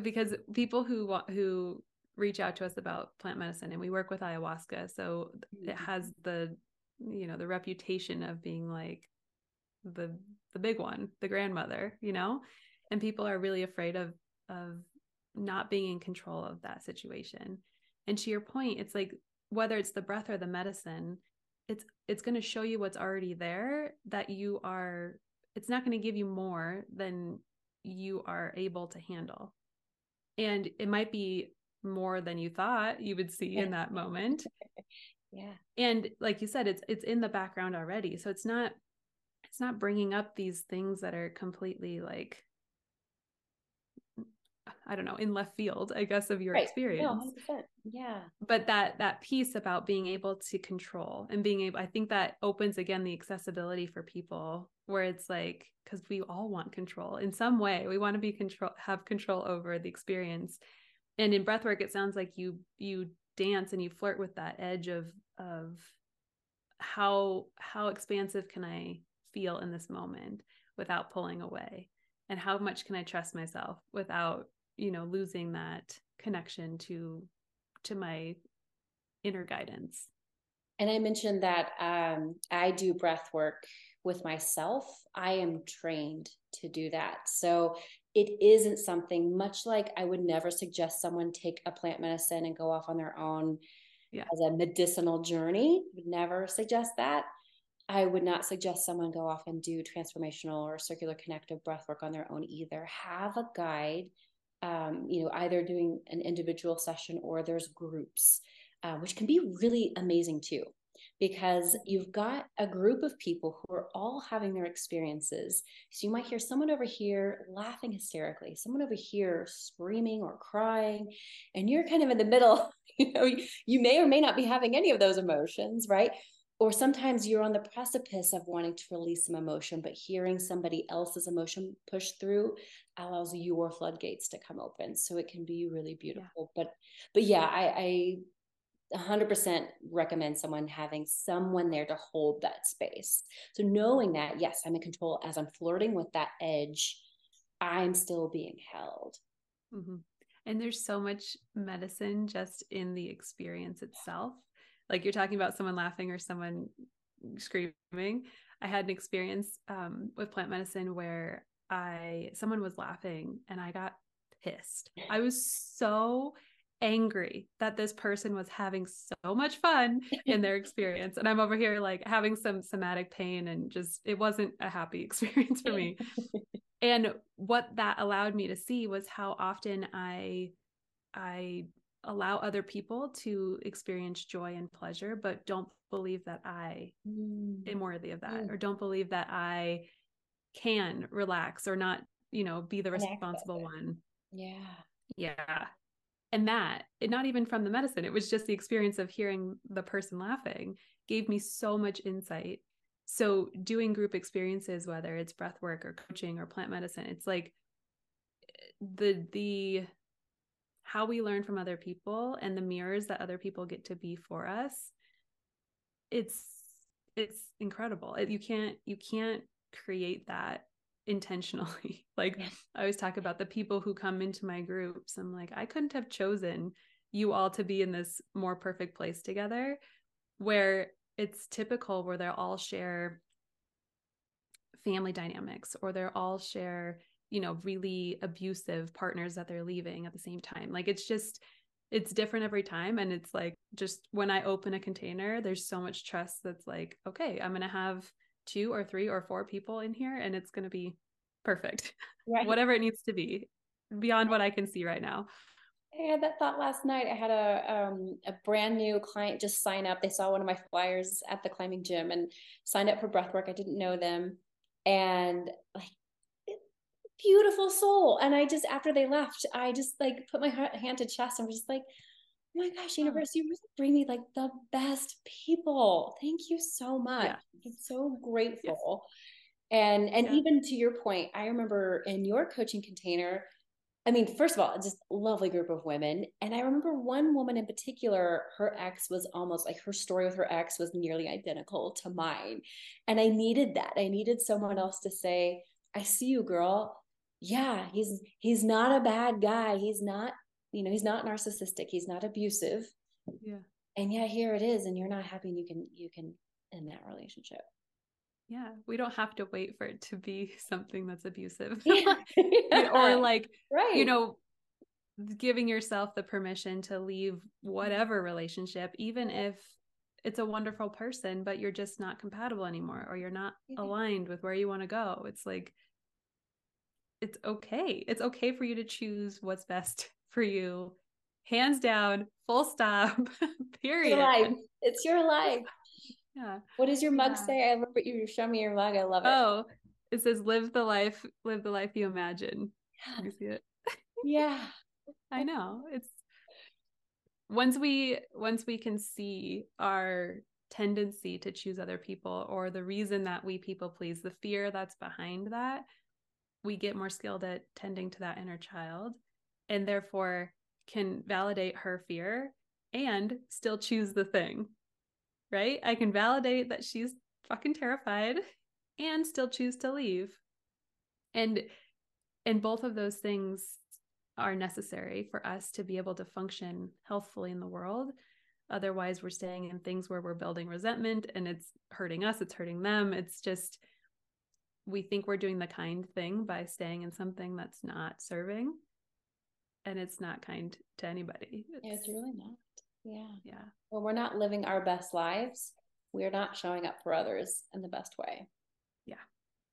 because people who want who reach out to us about plant medicine and we work with ayahuasca so mm-hmm. it has the you know the reputation of being like the the big one the grandmother you know and people are really afraid of of not being in control of that situation and to your point it's like whether it's the breath or the medicine it's it's going to show you what's already there that you are it's not going to give you more than you are able to handle. And it might be more than you thought you would see in that moment. Yeah. And like you said it's it's in the background already. So it's not it's not bringing up these things that are completely like I don't know, in left field, I guess, of your right. experience. No, yeah. But that that piece about being able to control and being able, I think that opens again the accessibility for people where it's like, because we all want control in some way. We want to be control, have control over the experience. And in breathwork, it sounds like you you dance and you flirt with that edge of of how how expansive can I feel in this moment without pulling away and how much can i trust myself without you know losing that connection to to my inner guidance. And i mentioned that um, i do breath work with myself. I am trained to do that. So it isn't something much like i would never suggest someone take a plant medicine and go off on their own yeah. as a medicinal journey. Would never suggest that. I would not suggest someone go off and do transformational or circular connective breath work on their own either. Have a guide um, you know, either doing an individual session or there's groups, uh, which can be really amazing too, because you've got a group of people who are all having their experiences. So you might hear someone over here laughing hysterically, someone over here screaming or crying, and you're kind of in the middle. You know, you, you may or may not be having any of those emotions, right? Or sometimes you're on the precipice of wanting to release some emotion, but hearing somebody else's emotion push through allows your floodgates to come open. So it can be really beautiful. Yeah. But but yeah, I, I 100% recommend someone having someone there to hold that space. So knowing that, yes, I'm in control as I'm flirting with that edge, I'm still being held. Mm-hmm. And there's so much medicine just in the experience itself like you're talking about someone laughing or someone screaming. I had an experience um, with plant medicine where i someone was laughing and i got pissed. I was so angry that this person was having so much fun in their experience. And i'm over here like having some somatic pain and just it wasn't a happy experience for me. And what that allowed me to see was how often i i allow other people to experience joy and pleasure, but don't believe that I mm. am worthy of that, mm. or don't believe that I can relax or not, you know, be the responsible one. Yeah. Yeah. And that, it, not even from the medicine, it was just the experience of hearing the person laughing gave me so much insight. So, doing group experiences, whether it's breath work or coaching or plant medicine, it's like the, the, how we learn from other people and the mirrors that other people get to be for us it's it's incredible you can't you can't create that intentionally like yeah. i always talk about the people who come into my groups i'm like i couldn't have chosen you all to be in this more perfect place together where it's typical where they all share family dynamics or they all share you know really abusive partners that they're leaving at the same time like it's just it's different every time and it's like just when i open a container there's so much trust that's like okay i'm going to have two or three or four people in here and it's going to be perfect right. whatever it needs to be beyond what i can see right now I had that thought last night. I had a um, a brand new client just sign up. They saw one of my flyers at the climbing gym and signed up for breathwork. I didn't know them, and like beautiful soul. And I just, after they left, I just like put my hand to chest and was just like, oh my gosh, universe, you really bring me like the best people. Thank you so much. Yeah. I'm so grateful. Yes. And and yeah. even to your point, I remember in your coaching container, I mean, first of all, just lovely group of women. And I remember one woman in particular, her ex was almost like her story with her ex was nearly identical to mine. And I needed that. I needed someone else to say, I see you, girl yeah, he's he's not a bad guy. He's not, you know, he's not narcissistic. He's not abusive. Yeah. And yeah, here it is, and you're not happy, and you can you can end that relationship. Yeah, we don't have to wait for it to be something that's abusive. Yeah. yeah. or like right. you know, giving yourself the permission to leave mm-hmm. whatever relationship, even if it's a wonderful person, but you're just not compatible anymore or you're not yeah. aligned with where you want to go. It's like it's okay. It's okay for you to choose what's best for you. Hands down, full stop. Period. Your life. It's your life. Yeah. What does your mug yeah. say? I love it. You show me your mug. I love it. Oh, it says live the life, live the life you imagine. Yeah. You see it? yeah. I know. It's once we once we can see our tendency to choose other people or the reason that we people please, the fear that's behind that, we get more skilled at tending to that inner child and therefore can validate her fear and still choose the thing. Right? I can validate that she's fucking terrified and still choose to leave. And and both of those things are necessary for us to be able to function healthfully in the world. Otherwise, we're staying in things where we're building resentment and it's hurting us, it's hurting them. It's just we think we're doing the kind thing by staying in something that's not serving and it's not kind to anybody. It's, yeah, it's really not. Yeah. Yeah. When we're not living our best lives we're not showing up for others in the best way. Yeah.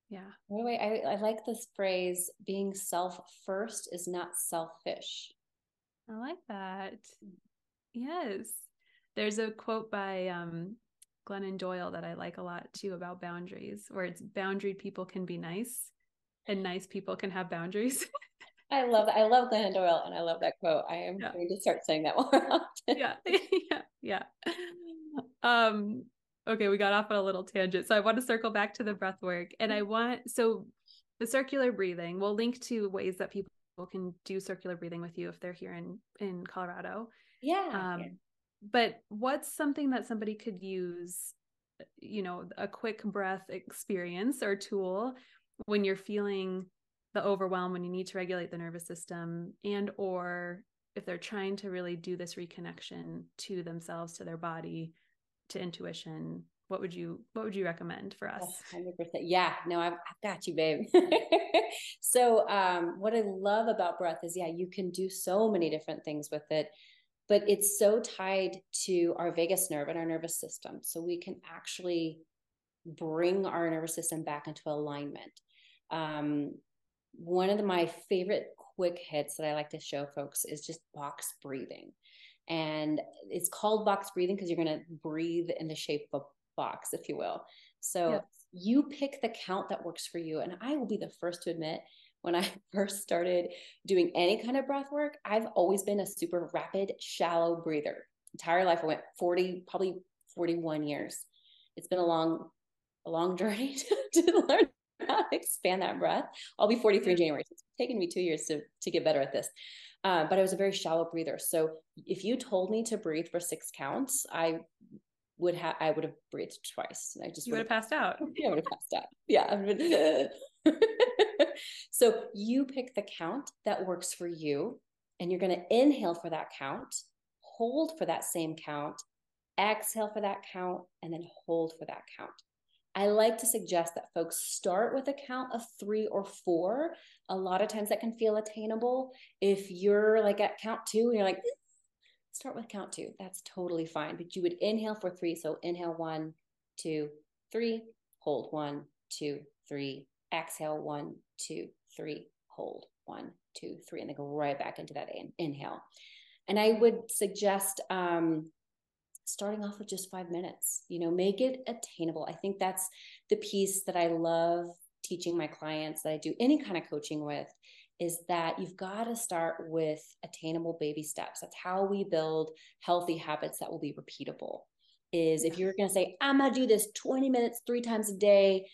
Yeah. By the way I, I like this phrase being self first is not selfish. I like that. Yes. There's a quote by um Glennon Doyle that I like a lot too about boundaries, where it's boundaried people can be nice and nice people can have boundaries. I love that. I love Glennon Doyle and I love that quote. I am yeah. going to start saying that more often. yeah. yeah. Yeah. Um, okay, we got off on a little tangent. So I want to circle back to the breath work. And I want, so the circular breathing, we'll link to ways that people can do circular breathing with you if they're here in, in Colorado. Yeah. Um, yeah. But what's something that somebody could use, you know, a quick breath experience or tool when you're feeling the overwhelm, when you need to regulate the nervous system and, or if they're trying to really do this reconnection to themselves, to their body, to intuition, what would you what would you recommend for us? 100%. Yeah, no, I've, I've got you, babe. so, um, what I love about breath is, yeah, you can do so many different things with it, but it's so tied to our vagus nerve and our nervous system. So we can actually bring our nervous system back into alignment. Um, one of the, my favorite quick hits that I like to show folks is just box breathing. And it's called box breathing because you're going to breathe in the shape of a box, if you will. So yep. you pick the count that works for you. And I will be the first to admit, when I first started doing any kind of breath work, I've always been a super rapid, shallow breather. Entire life, I went 40, probably 41 years. It's been a long, a long journey to, to learn how to expand that breath. I'll be 43 in January. So it's taken me two years to, to get better at this. Uh, but I was a very shallow breather. So if you told me to breathe for six counts, I would have I would have breathed twice. I just would have passed out. Yeah, I would have passed out. Yeah. so you pick the count that works for you, and you're going to inhale for that count, hold for that same count, exhale for that count, and then hold for that count. I like to suggest that folks start with a count of three or four. A lot of times that can feel attainable. If you're like at count two and you're like, eh, start with count two. That's totally fine. But you would inhale for three. So inhale one, two, three, hold one, two, three, exhale one, two, three, hold one, two, three, and then go right back into that in- inhale. And I would suggest um, starting off with just five minutes you know make it attainable. I think that's the piece that i love teaching my clients that i do any kind of coaching with is that you've got to start with attainable baby steps. That's how we build healthy habits that will be repeatable. Is if you're going to say i'm going to do this 20 minutes three times a day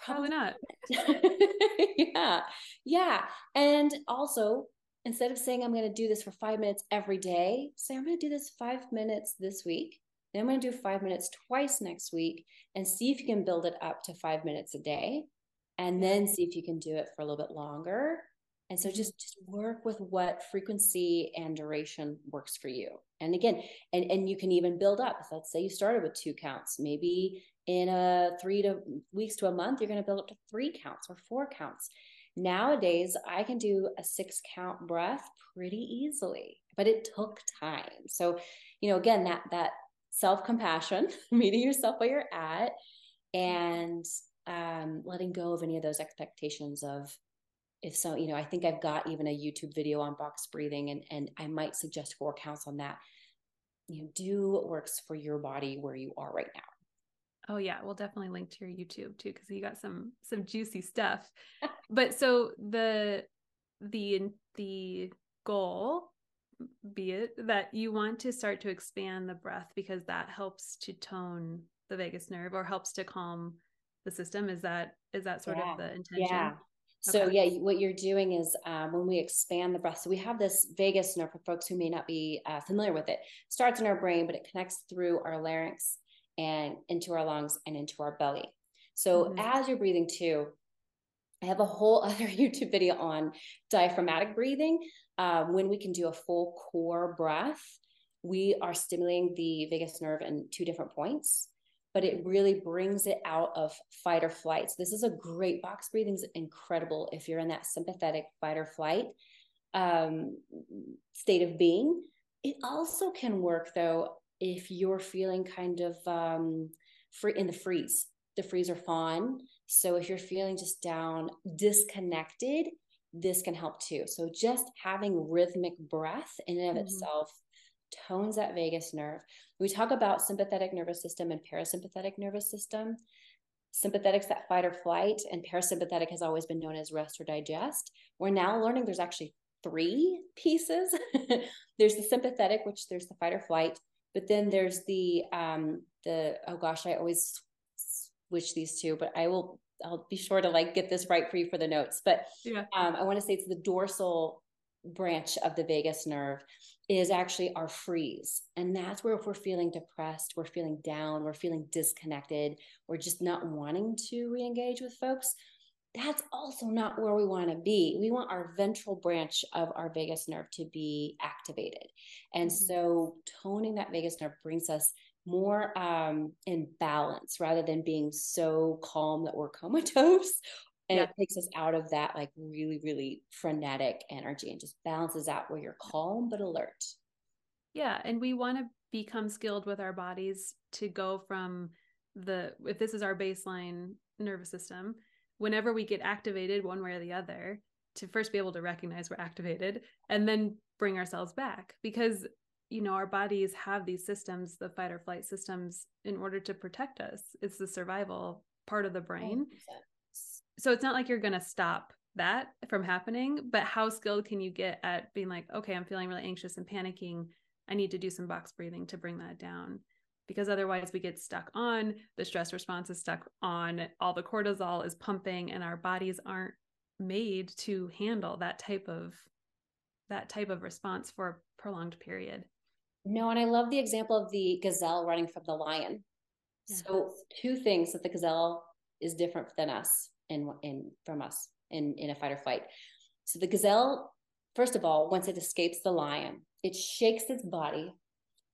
probably not yeah yeah and also instead of saying I'm going to do this for five minutes every day, say I'm going to do this five minutes this week. Then I'm going to do five minutes twice next week and see if you can build it up to five minutes a day. And then see if you can do it for a little bit longer. And so just, just work with what frequency and duration works for you. And again, and, and you can even build up. Let's say you started with two counts. Maybe in a three to weeks to a month, you're going to build up to three counts or four counts. Nowadays, I can do a six count breath pretty easily, but it took time. So, you know, again, that that self compassion, meeting yourself where you're at, and um, letting go of any of those expectations of if so, you know, I think I've got even a YouTube video on box breathing, and and I might suggest four counts on that. You know, do what works for your body where you are right now. Oh yeah, we'll definitely link to your YouTube too because you got some some juicy stuff. but so the the the goal be it that you want to start to expand the breath because that helps to tone the vagus nerve or helps to calm the system is that is that sort yeah. of the intention yeah so okay. yeah what you're doing is um, when we expand the breath so we have this vagus nerve for folks who may not be uh, familiar with it starts in our brain but it connects through our larynx and into our lungs and into our belly. So mm-hmm. as you're breathing too, I have a whole other YouTube video on diaphragmatic breathing. Uh, when we can do a full core breath, we are stimulating the vagus nerve in two different points, but it really brings it out of fight or flight. So this is a great box breathing is incredible if you're in that sympathetic fight or flight um, state of being. It also can work though if you're feeling kind of um, free in the freeze, the freeze or fawn. So if you're feeling just down, disconnected, this can help too. So just having rhythmic breath in and of mm-hmm. itself tones that vagus nerve. We talk about sympathetic nervous system and parasympathetic nervous system. Sympathetic's that fight or flight, and parasympathetic has always been known as rest or digest. We're now learning there's actually three pieces. there's the sympathetic, which there's the fight or flight, but then there's the um, the oh gosh, I always switch these two, but I will I'll be sure to like get this right for you for the notes. But yeah. um, I want to say it's the dorsal branch of the vagus nerve is actually our freeze. And that's where if we're feeling depressed, we're feeling down, we're feeling disconnected, we're just not wanting to re-engage with folks, that's also not where we want to be. We want our ventral branch of our vagus nerve to be activated. And mm-hmm. so toning that vagus nerve brings us more um, in balance rather than being so calm that we're comatose. And yeah. it takes us out of that like really, really frenetic energy and just balances out where you're calm but alert. Yeah. And we want to become skilled with our bodies to go from the, if this is our baseline nervous system, whenever we get activated one way or the other, to first be able to recognize we're activated and then bring ourselves back because you know our bodies have these systems the fight or flight systems in order to protect us it's the survival part of the brain 100%. So it's not like you're going to stop that from happening but how skilled can you get at being like okay i'm feeling really anxious and panicking i need to do some box breathing to bring that down because otherwise we get stuck on the stress response is stuck on all the cortisol is pumping and our bodies aren't made to handle that type of that type of response for a prolonged period no, and I love the example of the gazelle running from the lion. Yes. So two things that the gazelle is different than us in in from us in in a fight or flight. So the gazelle, first of all, once it escapes the lion, it shakes its body,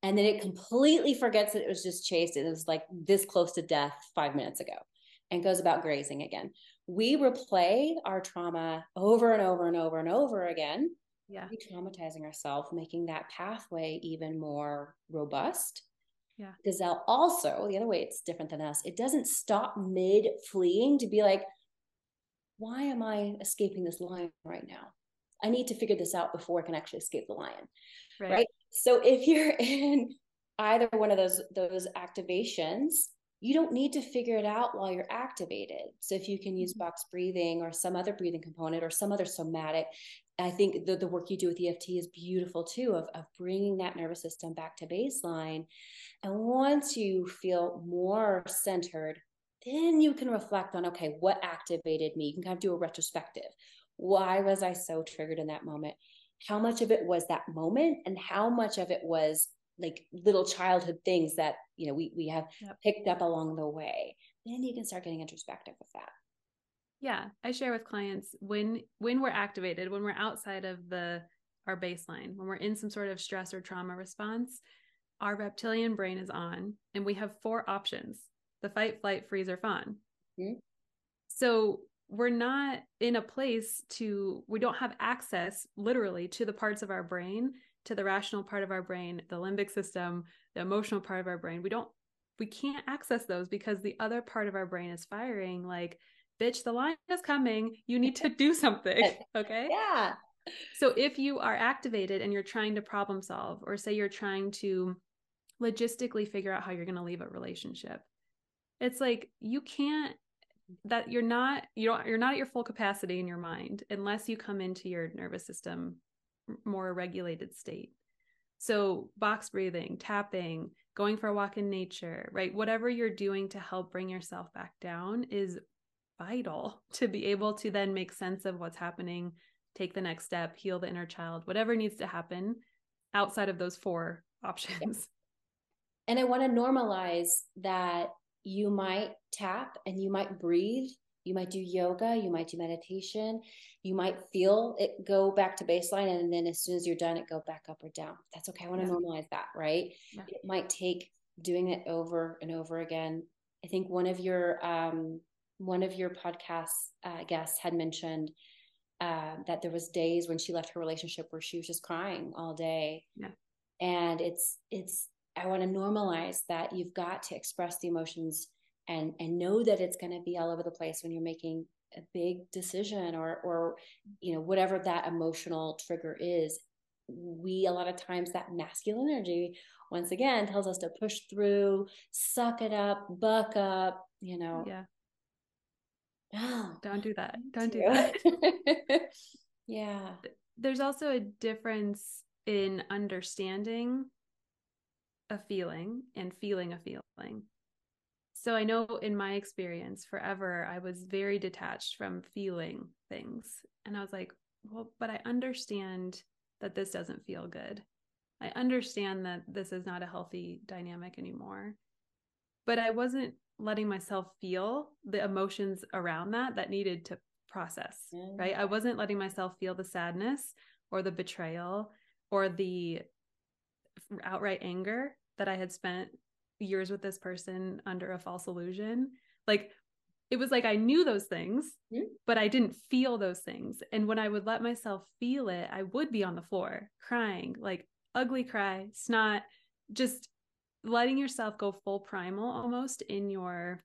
and then it completely forgets that it was just chased. It was like this close to death five minutes ago, and goes about grazing again. We replay our trauma over and over and over and over again yeah re-traumatizing ourselves making that pathway even more robust yeah gazelle also the other way it's different than us it doesn't stop mid fleeing to be like why am i escaping this lion right now i need to figure this out before i can actually escape the lion right, right? so if you're in either one of those those activations you don't need to figure it out while you're activated. So if you can use mm-hmm. box breathing or some other breathing component or some other somatic, I think the, the work you do with EFT is beautiful too, of, of bringing that nervous system back to baseline. And once you feel more centered, then you can reflect on okay, what activated me? You can kind of do a retrospective. Why was I so triggered in that moment? How much of it was that moment, and how much of it was like little childhood things that you know we we have yep. picked up along the way? Then you can start getting introspective with that yeah i share with clients when when we're activated when we're outside of the our baseline when we're in some sort of stress or trauma response our reptilian brain is on and we have four options the fight flight freeze or fawn mm-hmm. so we're not in a place to we don't have access literally to the parts of our brain to the rational part of our brain the limbic system the emotional part of our brain we don't we can't access those because the other part of our brain is firing like bitch, the line is coming. You need to do something. Okay. Yeah. So if you are activated and you're trying to problem solve, or say you're trying to logistically figure out how you're going to leave a relationship, it's like you can't that you're not you don't you're not at your full capacity in your mind unless you come into your nervous system more regulated state. So box breathing tapping going for a walk in nature right? Whatever you're doing to help bring yourself back down is vital to be able to then make sense of what's happening, take the next step, heal the inner child, whatever needs to happen outside of those four options. And I want to normalize that you might tap and you might breathe. You might do yoga, you might do meditation, you might feel it go back to baseline. And then as soon as you're done, it go back up or down. That's okay. I want to yeah. normalize that, right? Yeah. It might take doing it over and over again. I think one of your um, one of your podcast uh, guests had mentioned uh, that there was days when she left her relationship where she was just crying all day. Yeah. And it's it's I want to normalize that you've got to express the emotions and and know that it's going to be all over the place when you're making a big decision or or you know whatever that emotional trigger is. We a lot of times that masculine energy once again tells us to push through, suck it up, buck up, you know. Yeah oh, don't do that. Don't do that. yeah. There's also a difference in understanding a feeling and feeling a feeling. So I know in my experience, forever, I was very detached from feeling things. And I was like, well, but I understand that this doesn't feel good. I understand that this is not a healthy dynamic anymore. But I wasn't letting myself feel the emotions around that that needed to process, mm-hmm. right? I wasn't letting myself feel the sadness or the betrayal or the outright anger that I had spent years with this person under a false illusion. Like it was like I knew those things, mm-hmm. but I didn't feel those things. And when I would let myself feel it, I would be on the floor crying, like ugly cry, snot, just letting yourself go full primal almost in your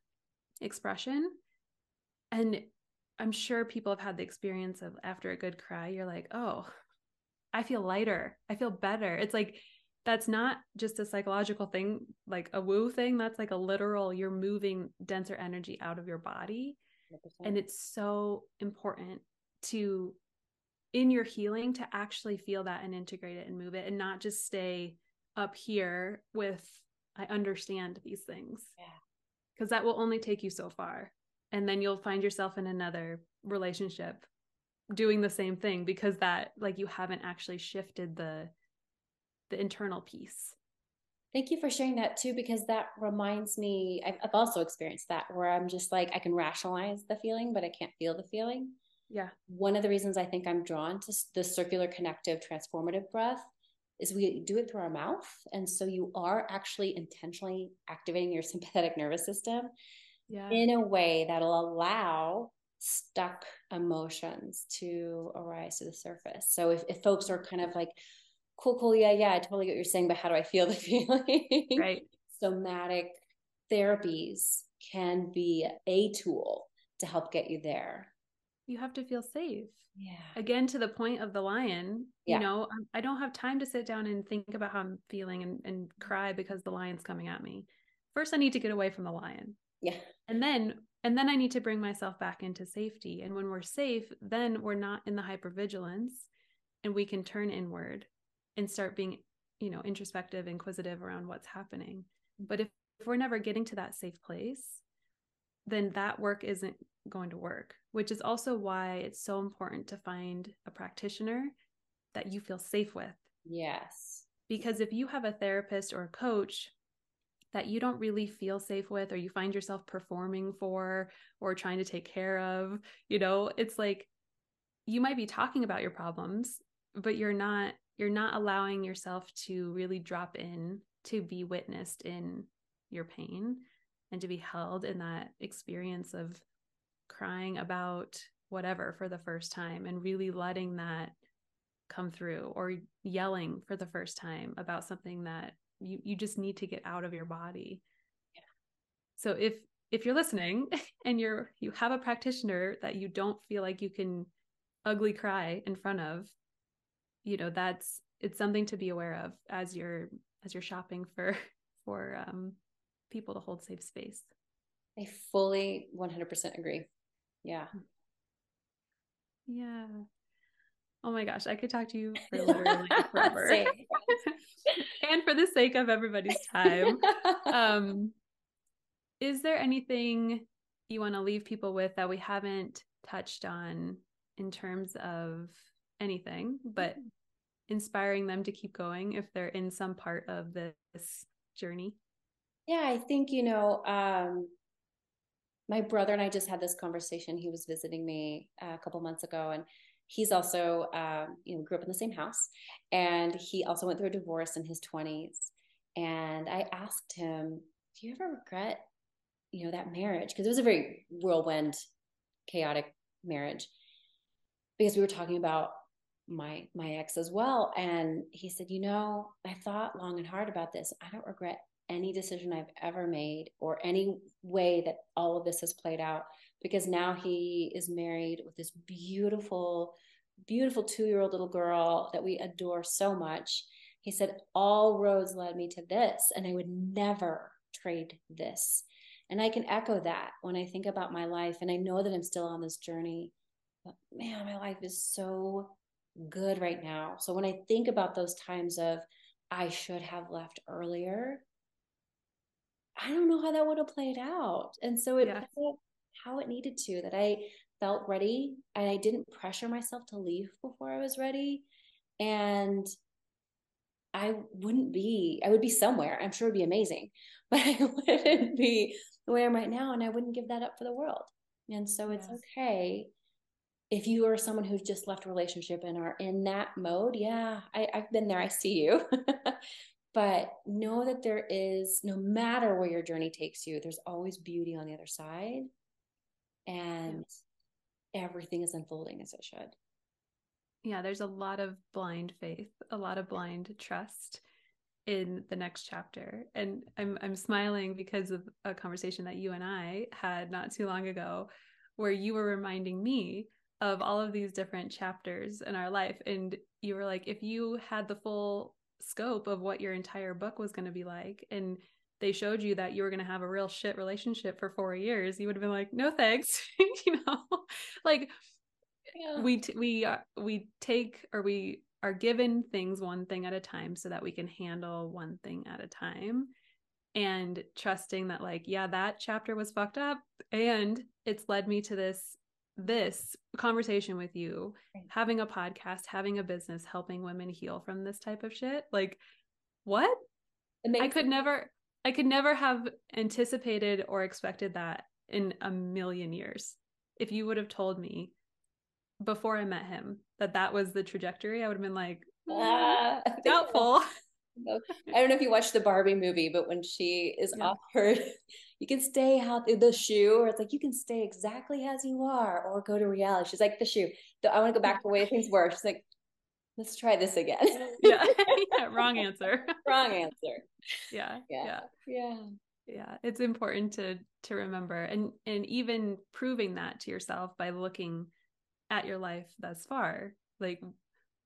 expression. And I'm sure people have had the experience of after a good cry, you're like, oh, I feel lighter. I feel better. It's like that's not just a psychological thing, like a woo thing. That's like a literal, you're moving denser energy out of your body. 100%. And it's so important to, in your healing, to actually feel that and integrate it and move it and not just stay up here with, I understand these things. Yeah. Because that will only take you so far. And then you'll find yourself in another relationship doing the same thing because that, like, you haven't actually shifted the, the internal piece. Thank you for sharing that too, because that reminds me, I've, I've, also experienced that where I'm just like, I can rationalize the feeling, but I can't feel the feeling. Yeah. One of the reasons I think I'm drawn to the circular connective transformative breath is we do it through our mouth. And so you are actually intentionally activating your sympathetic nervous system yeah. in a way that'll allow stuck emotions to arise to the surface. So if, if folks are kind of like, cool, cool. Yeah, yeah, I totally get what you're saying, but how do I feel the feeling? Right. Somatic therapies can be a tool to help get you there. You have to feel safe. Yeah. Again, to the point of the lion, yeah. you know, um, I don't have time to sit down and think about how I'm feeling and, and mm-hmm. cry because the lion's coming at me. First, I need to get away from the lion. Yeah. And then, and then I need to bring myself back into safety. And when we're safe, then we're not in the hypervigilance and we can turn inward and start being you know introspective inquisitive around what's happening. But if, if we're never getting to that safe place then that work isn't going to work which is also why it's so important to find a practitioner that you feel safe with. Yes. Because if you have a therapist or a coach that you don't really feel safe with or you find yourself performing for or trying to take care of you know it's like you might be talking about your problems but you're not you're not allowing yourself to really drop in to be witnessed in your pain and to be held in that experience of crying about whatever for the first time and really letting that come through or yelling for the first time about something that you, you just need to get out of your body. Yeah. So if if you're listening and you're you have a practitioner that you don't feel like you can ugly cry in front of, you know that's it's something to be aware of as you're as you're shopping for for um, people to hold safe space. I fully 100% agree. Yeah. Yeah. Oh my gosh i could talk to you for literally forever. And for the sake of everybody's time um is there anything you want to leave people with that we haven't touched on in terms of anything, but inspiring them to keep going if they're in some part of this journey? Yeah, I think, you know, um, my brother and I just had this conversation. He was visiting me a couple months ago, and he's also, um, you know, grew up in the same house, and he also went through a divorce in his 20s. And I asked him, "Do you ever regret, you know, that marriage?" Because it was a very whirlwind, chaotic marriage. Because we were talking about my my ex as well and he said you know i thought long and hard about this. I don't regret any decision i've ever made or any way that all of this has played out because now he is married with this beautiful beautiful 2-year-old little girl that we adore so much. He said all roads led me to this and i would never trade this. And i can echo that when i think about my life and i know that i'm still on this journey but man my life is so good right now. So when I think about those times of I should have left earlier. I don't know how that would have played out. And so it yeah. how it needed to, that I felt ready and I didn't pressure myself to leave before I was ready. And I wouldn't be, I would be somewhere. I'm sure it'd be amazing, but I wouldn't be where I am right now. And I wouldn't give that up for the world. And so it's okay if you are someone who's just left a relationship and are in that mode. Yeah, I, I've been there. I see you. but know that there is, no matter where your journey takes you, there's always beauty on the other side. And everything is unfolding as it should. Yeah, there's a lot of blind faith, a lot of blind trust in the next chapter. And I'm I'm smiling because of a conversation that you and I had not too long ago where you were reminding me of all of these different chapters in our life and you were like if you had the full scope of what your entire book was going to be like and they showed you that you were going to have a real shit relationship for 4 years you would have been like no thanks you know like yeah. we t- we uh, we take or we are given things one thing at a time so that we can handle one thing at a time and trusting that like yeah that chapter was fucked up and it's led me to this this conversation with you right. having a podcast having a business helping women heal from this type of shit like what i could never i could never have anticipated or expected that in a million years if you would have told me before I met him that that was the trajectory, I would have been like, uh, doubtful. I don't know if you watched the Barbie movie, but when she is yeah. offered, you can stay how the shoe, or it's like you can stay exactly as you are, or go to reality. She's like the shoe. I want to go back to the way things were. She's like, let's try this again. yeah. yeah. Wrong answer. Wrong answer. Yeah. Yeah. Yeah. Yeah. Yeah. It's important to to remember and and even proving that to yourself by looking at your life thus far like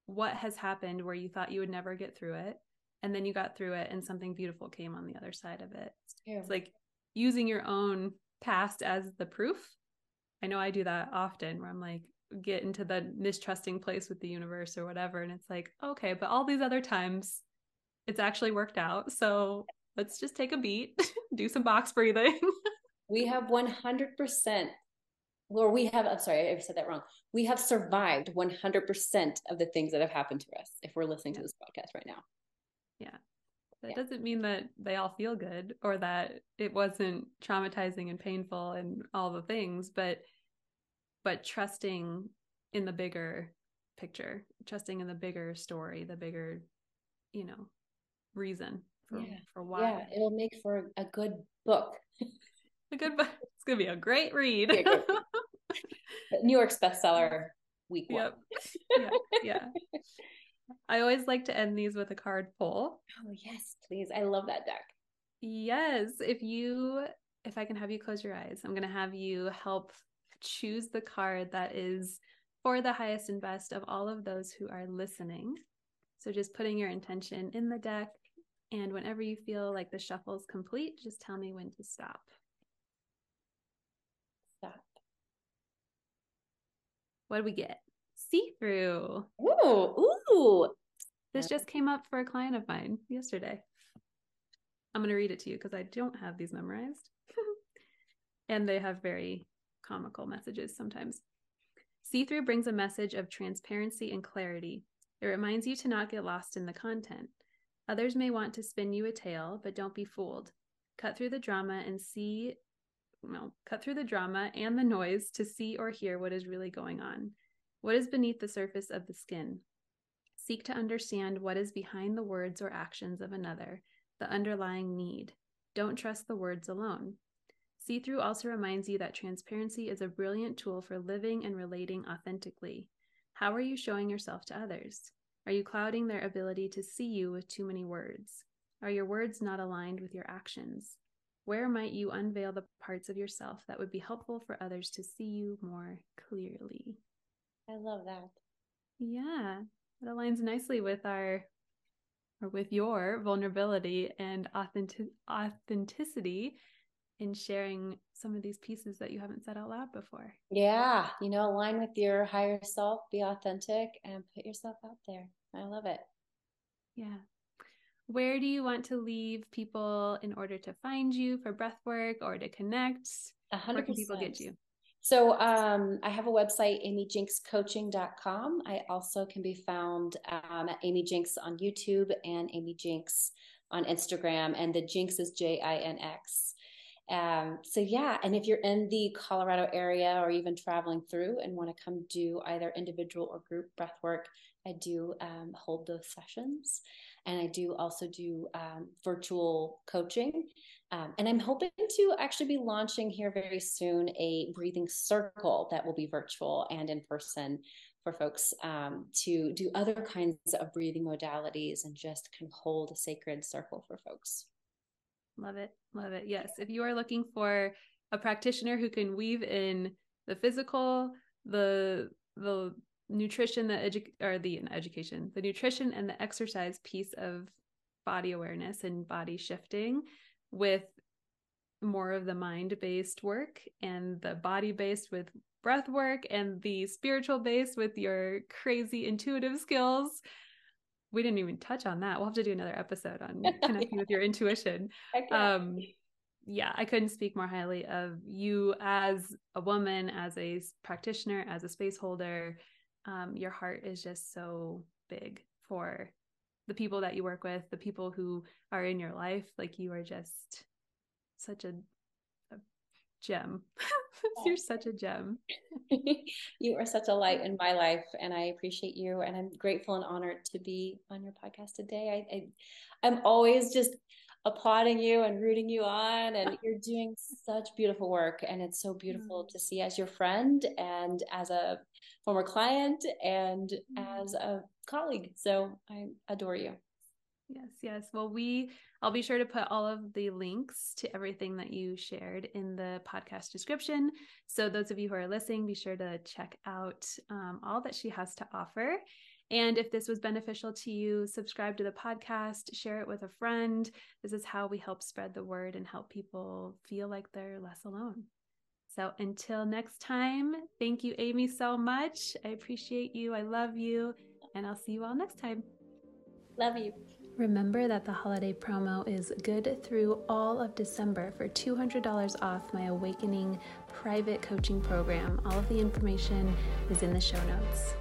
what has happened where you thought you would never get through it and then you got through it and something beautiful came on the other side of it it's like using your own past as the proof. I know i do that often where i'm like get into the mistrusting place with the universe or whatever and it's like okay but all these other times it's actually worked out. So let's just take a beat do some box breathing. We have 100% or we have i'm sorry i said that wrong. We have survived 100% of the things that have happened to us if we're listening yeah. to this podcast right now. Yeah that yeah. doesn't mean that they all feel good or that it wasn't traumatizing and painful and all the things but but trusting in the bigger picture trusting in the bigger story the bigger you know reason for, yeah. for why yeah it'll make for a good book a good book it's gonna be a great read New York's bestseller week one. Yeah, yeah. I always like to end these with a card pull. Oh yes, please. I love that deck. Yes. If you if I can have you close your eyes, I'm gonna have you help choose the card that is for the highest and best of all of those who are listening. So just putting your intention in the deck. And whenever you feel like the shuffle is complete, just tell me when to stop. stop. What do we get? See through. Ooh, ooh. This just came up for a client of mine yesterday. I'm going to read it to you because I don't have these memorized. and they have very comical messages sometimes. See through brings a message of transparency and clarity. It reminds you to not get lost in the content. Others may want to spin you a tale, but don't be fooled. Cut through the drama and see well, cut through the drama and the noise to see or hear what is really going on. What is beneath the surface of the skin? Seek to understand what is behind the words or actions of another, the underlying need. Don't trust the words alone. See through also reminds you that transparency is a brilliant tool for living and relating authentically. How are you showing yourself to others? Are you clouding their ability to see you with too many words? Are your words not aligned with your actions? Where might you unveil the parts of yourself that would be helpful for others to see you more clearly? I love that. Yeah, it aligns nicely with our or with your vulnerability and authentic- authenticity in sharing some of these pieces that you haven't said out loud before. Yeah, you know, align with your higher self, be authentic, and put yourself out there. I love it. Yeah. where do you want to leave people in order to find you for breath work or to connect? 100%. Where can people get you? So um, I have a website, amyjinxcoaching.com. I also can be found um, at Amy Jinx on YouTube and Amy Jinx on Instagram. And the Jinx is J I N X. Um, so yeah, and if you're in the Colorado area or even traveling through and want to come do either individual or group breath work, I do um, hold those sessions. And I do also do um, virtual coaching. Um, and I'm hoping to actually be launching here very soon a breathing circle that will be virtual and in person for folks um, to do other kinds of breathing modalities and just kind of hold a sacred circle for folks. Love it. Love it. Yes. If you are looking for a practitioner who can weave in the physical, the the nutrition, the edu- or the education, the nutrition and the exercise piece of body awareness and body shifting with more of the mind based work and the body based with breath work and the spiritual based with your crazy intuitive skills. We didn't even touch on that. We'll have to do another episode on connecting with your intuition. Um, yeah, I couldn't speak more highly of you as a woman, as a practitioner, as a space holder. Um, your heart is just so big for the people that you work with, the people who are in your life. Like you are just such a gem. You're such a gem. you are such a light in my life, and I appreciate you. And I'm grateful and honored to be on your podcast today. I, I I'm always just applauding you and rooting you on and you're doing such beautiful work and it's so beautiful mm. to see as your friend and as a former client and mm. as a colleague so i adore you yes yes well we i'll be sure to put all of the links to everything that you shared in the podcast description so those of you who are listening be sure to check out um, all that she has to offer and if this was beneficial to you, subscribe to the podcast, share it with a friend. This is how we help spread the word and help people feel like they're less alone. So until next time, thank you, Amy, so much. I appreciate you. I love you. And I'll see you all next time. Love you. Remember that the holiday promo is good through all of December for $200 off my Awakening private coaching program. All of the information is in the show notes.